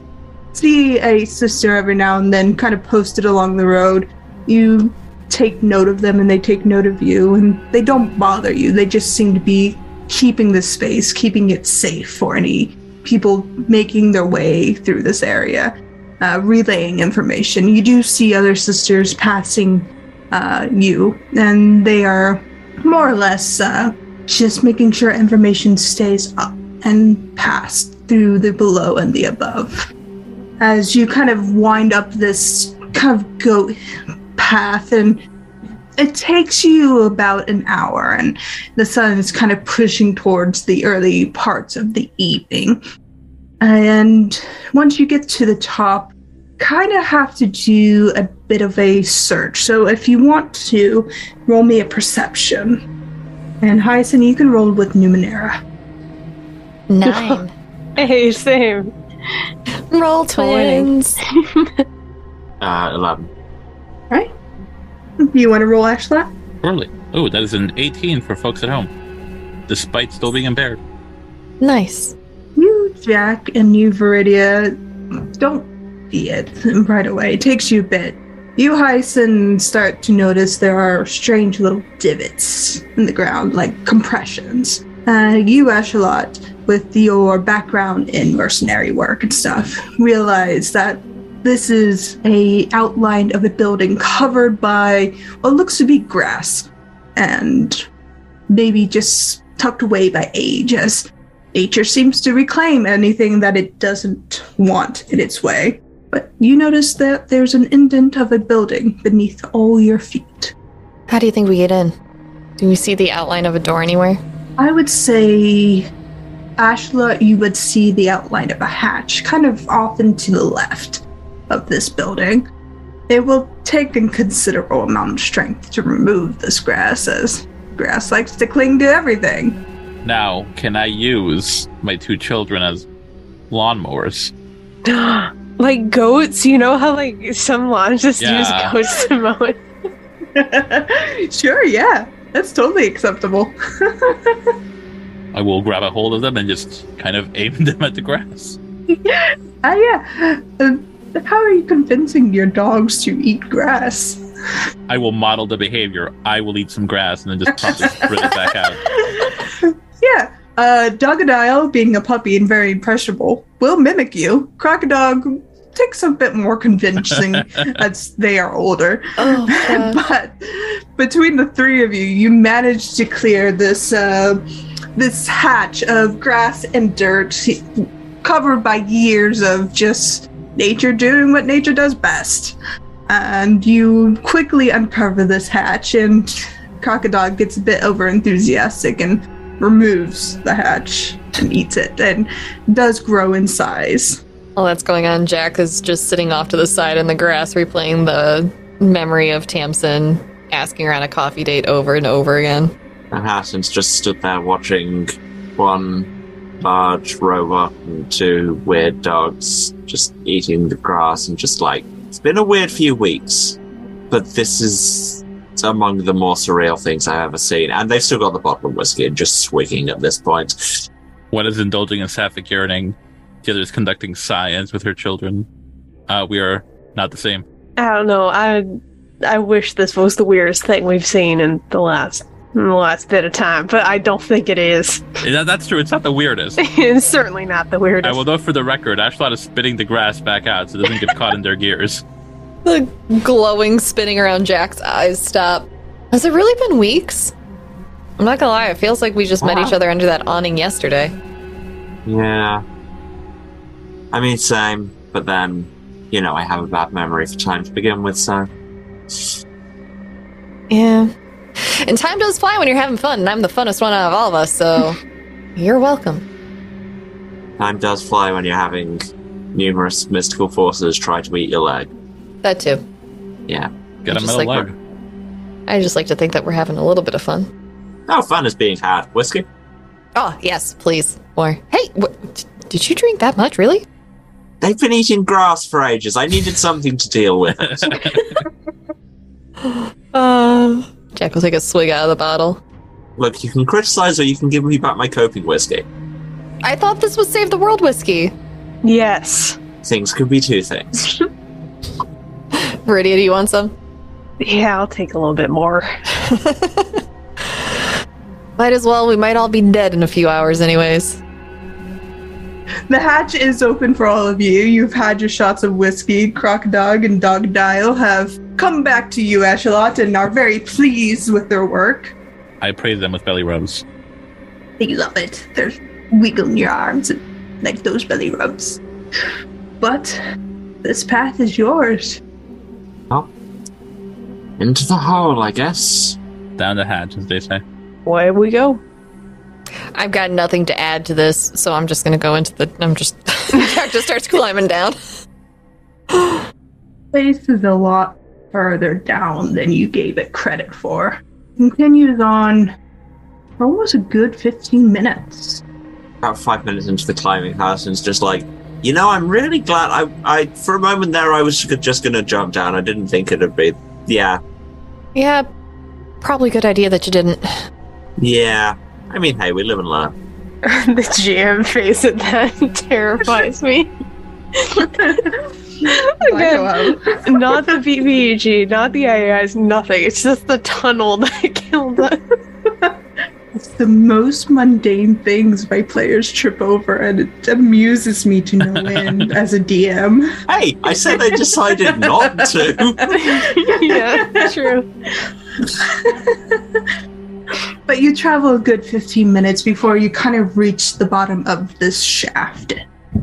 see a sister every now and then kind of posted along the road. You take note of them and they take note of you, and they don't bother you. They just seem to be keeping the space, keeping it safe for any people making their way through this area, uh, relaying information. You do see other sisters passing uh, you, and they are more or less uh, just making sure information stays up and passed through the below and the above. As you kind of wind up this kind of goat path, and it takes you about an hour, and the sun is kind of pushing towards the early parts of the evening. And once you get to the top, kind of have to do a bit of a search. So if you want to, roll me a perception. And Hyacinth, you can roll with Numenera. Nine. Hey, same. Roll twins. Uh, 11. Do you want to roll Ashlot? Surely. Oh, that is an 18 for folks at home. Despite still being impaired. Nice. You, Jack, and you, Viridia, don't see it right away. It takes you a bit. You, Hyson, start to notice there are strange little divots in the ground, like compressions. Uh, you, Ashlot, with your background in mercenary work and stuff, realize that this is a outline of a building covered by what looks to be grass and maybe just tucked away by age as nature seems to reclaim anything that it doesn't want in its way. But you notice that there's an indent of a building beneath all your feet. How do you think we get in? Do we see the outline of a door anywhere? I would say, Ashla, you would see the outline of a hatch kind of off and to the left of this building. It will take a considerable amount of strength to remove this grass, as grass likes to cling to everything. Now, can I use my two children as lawnmowers? like goats, you know how like some lawns just Yeah. use goats to mow it. sure, yeah. That's totally acceptable. I will grab a hold of them and just kind of aim them at the grass. Ah, yeah. Uh, how are you convincing your dogs to eat grass? I will model the behavior. I will eat some grass and then just promptly spit it back out. Yeah. Uh, Dogadile, being a puppy and very impressionable, will mimic you. Crocodile takes a bit more convincing as they are older. Oh, but between the three of you, you manage to clear this uh, this hatch of grass and dirt, covered by years of just nature doing what nature does best. And you quickly uncover this hatch, and Crocodile gets a bit over enthusiastic and removes the hatch and eats it and does grow in size. While that's going on, Jack is just sitting off to the side in the grass, replaying the memory of Tamsin asking her on a coffee date over and over again. And Hasson's just stood there watching one large robot and two weird dogs just eating the grass and just like, it's been a weird few weeks, but this is among the more surreal things I've ever seen. And they've still got the bottle of whiskey and just swigging at this point. One is indulging in sapphic yearning, the other is conducting science with her children. Uh, we are not the same. I don't know. I I wish this was the weirdest thing we've seen in the last in the last bit of time, but I don't think it is. Yeah, that's true. It's not the weirdest. it's certainly not the I weirdest. will note for the record, Ashlot is spitting the grass back out so it doesn't get caught in their gears. The glowing spinning around Jack's eyes stop. Has it really been weeks? I'm not gonna lie, it feels like we just met each other under that awning yesterday. Yeah. I mean, same, but then, you know, I have a bad memory for time to begin with, so. Yeah. And time does fly when you're having fun, and I'm the funnest one out of all of us, so you're welcome. Time does fly when you're having numerous mystical forces try to eat your leg. That too. Yeah. Get a Just metal like lug. I just like to think that we're having a little bit of fun. No fun is being had. Whiskey? Oh, yes, please. Or, hey, what, did you drink that much, really? They've been eating grass for ages. I needed something to deal with. Uh, Jack will take a swig out of the bottle. Look, you can criticize or you can give me back my coping whiskey. I thought this was Save the World whiskey. yes. Things could be two things. Viridia, do you want some? Yeah, I'll take a little bit more. Might as well. We might all be dead in a few hours, anyways. The hatch is open for all of you. You've had your shots of whiskey. Crocodile and Dogadile have come back to you, Ashlot, and are very pleased with their work. I praise them with belly rubs. They love it. They're wiggling your arms and like those belly rubs. But this path is yours. Oh. Into the hole, I guess. Down the hatch, as they say. Where we go. I've got nothing to add to this, so I'm just gonna go into the. I'm just. Jack just starts climbing down. Place is a lot further down than you gave it credit for. Continues on for almost a good 15 minutes. About five minutes into the climbing, Harrison's just like, you know, I'm really glad. I, I, for a moment there, I was just going to jump down. I didn't think it'd be. Yeah, Yeah, probably good idea that you didn't. yeah. I mean, hey, we live and learn. the GM face at that terrifies me. Again, not the BBEG, not the AIs, nothing. It's just the tunnel that killed us. It's the most mundane things my players trip over, and it amuses me to no end as a DM. Hey, I said they decided not to. yeah, true. But you travel a good 15 minutes before you kind of reach the bottom of this shaft.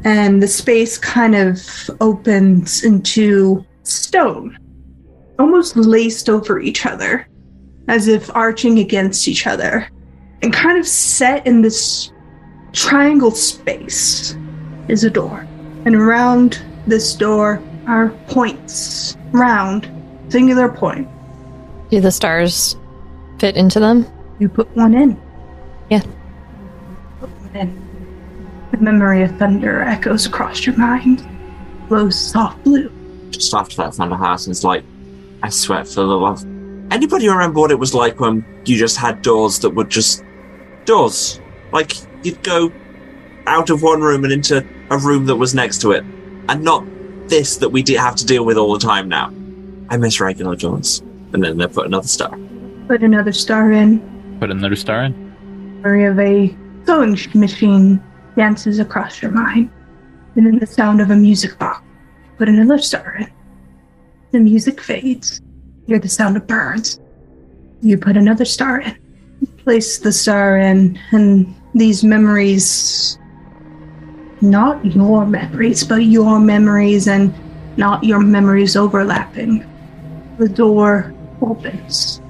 And the space kind of opens into stone, almost laced over each other, as if arching against each other. And kind of set in this triangle space is a door. And around this door are points, round, singular point. Do the stars fit into them? You put one in. Yeah. Put one in. The memory of thunder echoes across your mind. Glows soft blue. just after that, Thunder Harrison's like, I swear for the love. Anybody remember what it was like when you just had doors that were just doors? Like you'd go out of one room and into a room that was next to it, and not this that we de- have to deal with all the time now. I miss regular doors. And then they put another star. Put another star in. Put another star in. Memory of a sewing machine dances across your mind. And then the sound of a music box. Put another star in. The music fades. Hear the sound of birds. You put another star in. Place the star in, and these memories not your memories, but your memories and not your memories overlapping. The door opens.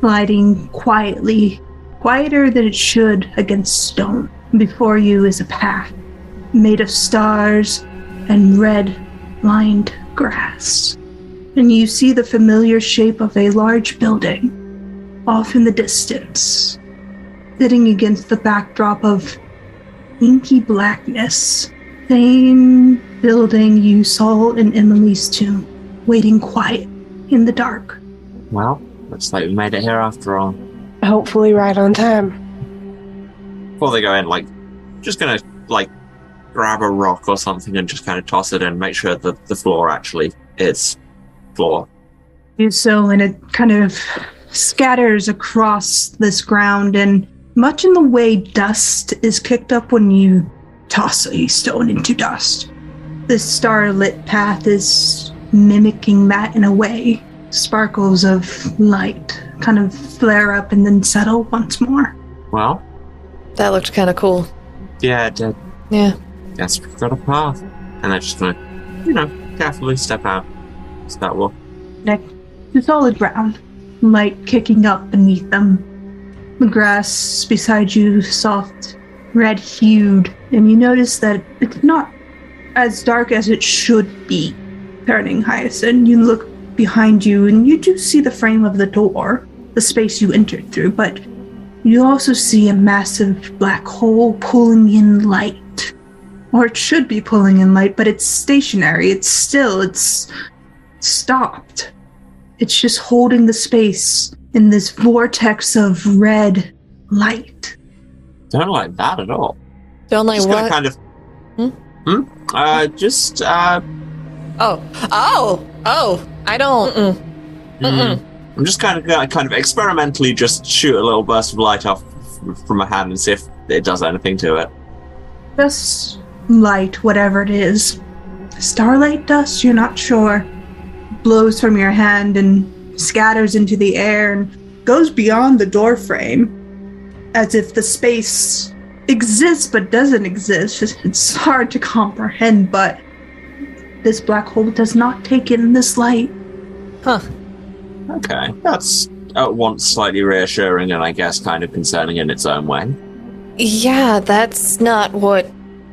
sliding quietly, quieter than it should against stone. Before you is a path made of stars and red lined grass. And you see the familiar shape of a large building off in the distance, sitting against the backdrop of inky blackness. Same building you saw in Emily's tomb, waiting quiet in the dark. Well, looks like we made it here after all. Hopefully, right on time. Before they go in, like, just gonna, like, grab a rock or something and just kind of toss it in, make sure that the floor actually is floor. do so, and it kind of scatters across this ground, and much in the way dust is kicked up when you toss a stone into dust. This starlit path is mimicking that in a way. Sparkles of light kind of flare up and then settle once more. Well, That looked kind of cool. yeah, it did. Yeah. Guess we've got a path. And they're just gonna, you know, carefully step out. So that will. Next to solid ground, light kicking up beneath them. The grass beside you soft, red hued, and you notice that it's not as dark as it should be. Turning Hyacinth, you look behind you and you do see the frame of the door, the space you entered through, but you also see a massive black hole pulling in light. Or it should be pulling in light, but it's stationary. It's still, it's stopped. It's just holding the space in this vortex of red light. Don't like that at all. Don't like just gonna what? kind of. Hmm? Hmm? Uh, just, uh, oh. Oh. Oh. I don't. Mm-mm. Mm-mm. I'm just kind of kind of experimentally just shoot a little burst of light off from my hand and see if it does anything to it. Just light, whatever it is. Starlight dust, you're not sure. Blows from your hand and scatters into the air and goes beyond the door frame. As if the space exists but doesn't exist. It's hard to comprehend, but this black hole does not take in this light. Huh. Okay, that's at once slightly reassuring and I guess kind of concerning in its own way. Yeah, that's not what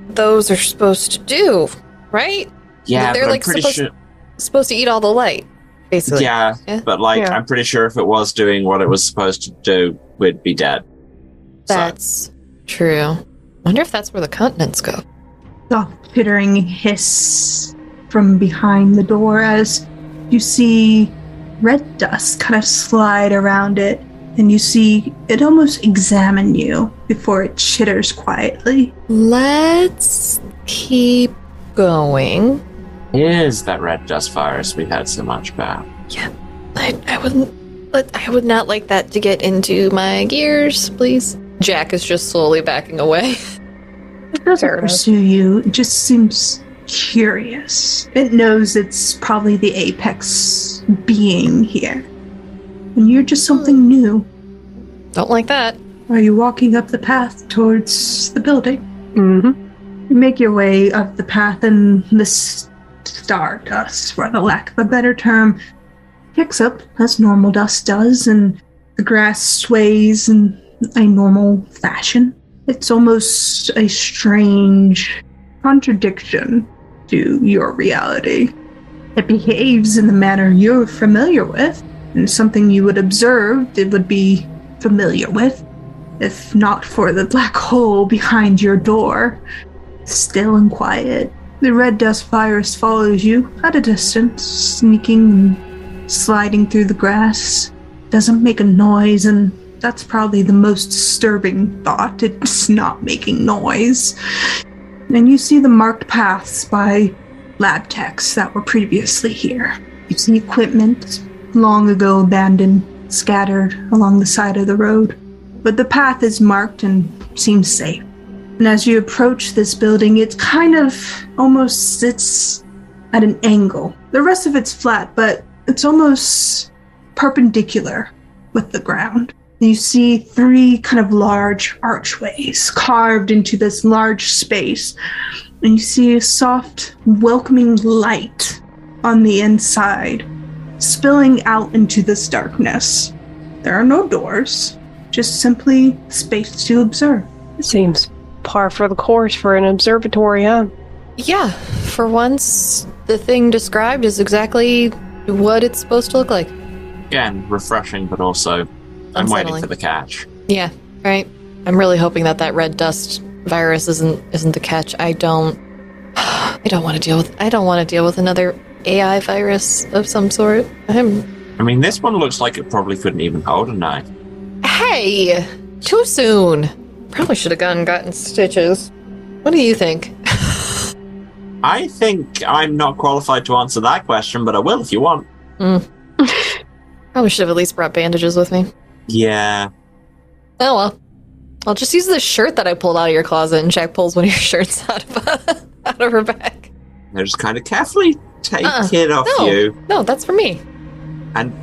those are supposed to do, right? Yeah, They're, but like, I'm pretty supposed- sure. Supposed to eat all the light, basically. Yeah, Yeah. but like Yeah. I'm pretty sure if it was doing what it was supposed to do, we'd be dead. So, That's true. Wonder if that's where the continents go. soft pittering hiss from behind the door as you see red dust kind of slide around it and you see it almost examine you before it chitters quietly. Let's keep going. is that red dust virus we've had so much about? I, I wouldn't. Let, I would not like that to get into my gears, please. Jack is just slowly backing away. It doesn't Fair enough. pursue you, it just seems curious. It knows it's probably the apex being here. And you're just something new. Don't like that. Are you walking up the path towards the building? Mm-hmm. You make your way up the path, and this stardust, for the lack of a better term, kicks up as normal dust does, and the grass sways in a normal fashion. It's almost a strange contradiction to your reality. It behaves in the manner you're familiar with, and something you would observe it would be familiar with, if not for the black hole behind your door still and quiet. The red dust virus follows you at a distance, sneaking and sliding through the grass. Doesn't make a noise, and that's probably the most disturbing thought. It's not making noise. And you see the marked paths by lab techs that were previously here. You see equipment long ago abandoned, scattered along the side of the road. But the path is marked and seems safe. And as you approach this building, it kind of almost sits at an angle. The rest of it's flat, but it's almost perpendicular with the ground. You see three kind of large archways carved into this large space. And you see a soft, welcoming light on the inside, spilling out into this darkness. There are no doors, just simply space to observe. It seems par for the course for an observatory, huh? Yeah, for once, the thing described is exactly what it's supposed to look like. Again, refreshing, but also I'm waiting for the catch. Yeah, right. I'm really hoping that that red dust virus isn't isn't the catch. I don't. I don't want to deal with. I don't want to deal with another AI virus of some sort. I'm. I mean, this one looks like it probably couldn't even hold a knife. Hey, too soon. Probably should have gone and gotten stitches. What do you think? I think I'm not qualified to answer that question, but I will if you want. Hmm. Probably should have at least brought bandages with me. Yeah. Oh well. I'll just use the shirt that I pulled out of your closet, and Jack pulls one of your shirts out of out of her bag. They just kind of carefully take Uh-uh. it off No. you. No, that's for me. And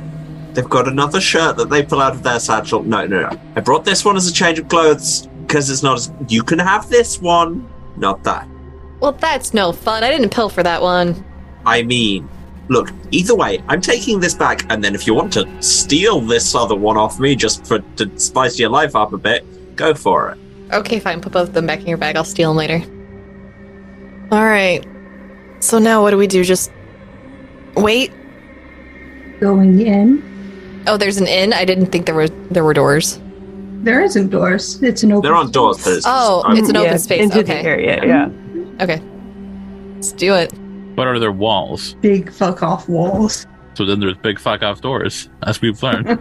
they've got another shirt that they pull out of their satchel. No, no, no. I brought this one as a change of clothes because it's not as. You can have this one, not that. Well, that's no fun. I didn't pill for that one. I mean, look, either way, I'm taking this back, and then if you want to steal this other one off me just for to spice your life up a bit, go for it. Okay, fine. Put both of them back in your bag. I'll steal them later. All right. So now what do we do? Just wait. Going in, Oh, there's an inn. I didn't think there were there were doors. there isn't doors. It's an open. They're on doors, but it's Oh, just- it's an Yeah, open space. Into Okay. the area, yeah. Okay. Let's do it. What are their walls? big fuck off walls. So then there's big fuck off doors, as we've learned.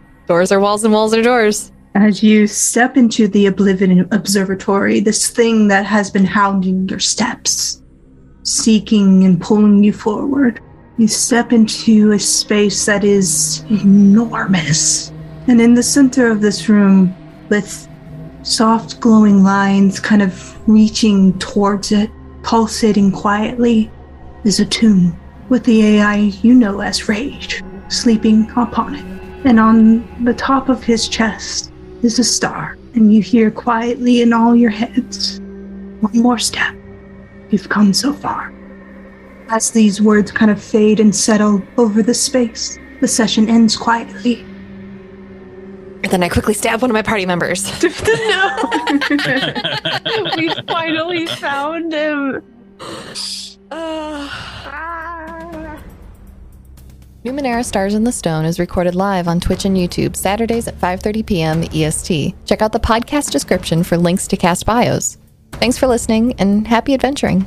Doors are walls and walls are doors. As you step into the Oblivion Observatory, this thing that has been hounding your steps, seeking and pulling you forward, you step into a space that is enormous. And in the center of this room, with soft glowing lines kind of reaching towards it, pulsating quietly, is a tomb with the AI you know as Rage sleeping upon it. And on the top of his chest is a star, and you hear quietly in all your heads, One more step. You've come so far. As these words kind of fade and settle over the space, the session ends quietly. And then I quickly stab one of my party members. no. we finally found him. Uh, Numenera Stars in the Stone is recorded live on Twitch and YouTube Saturdays at 5:30 p.m. EST. Check out the podcast description for links to cast bios. Thanks for listening and happy adventuring.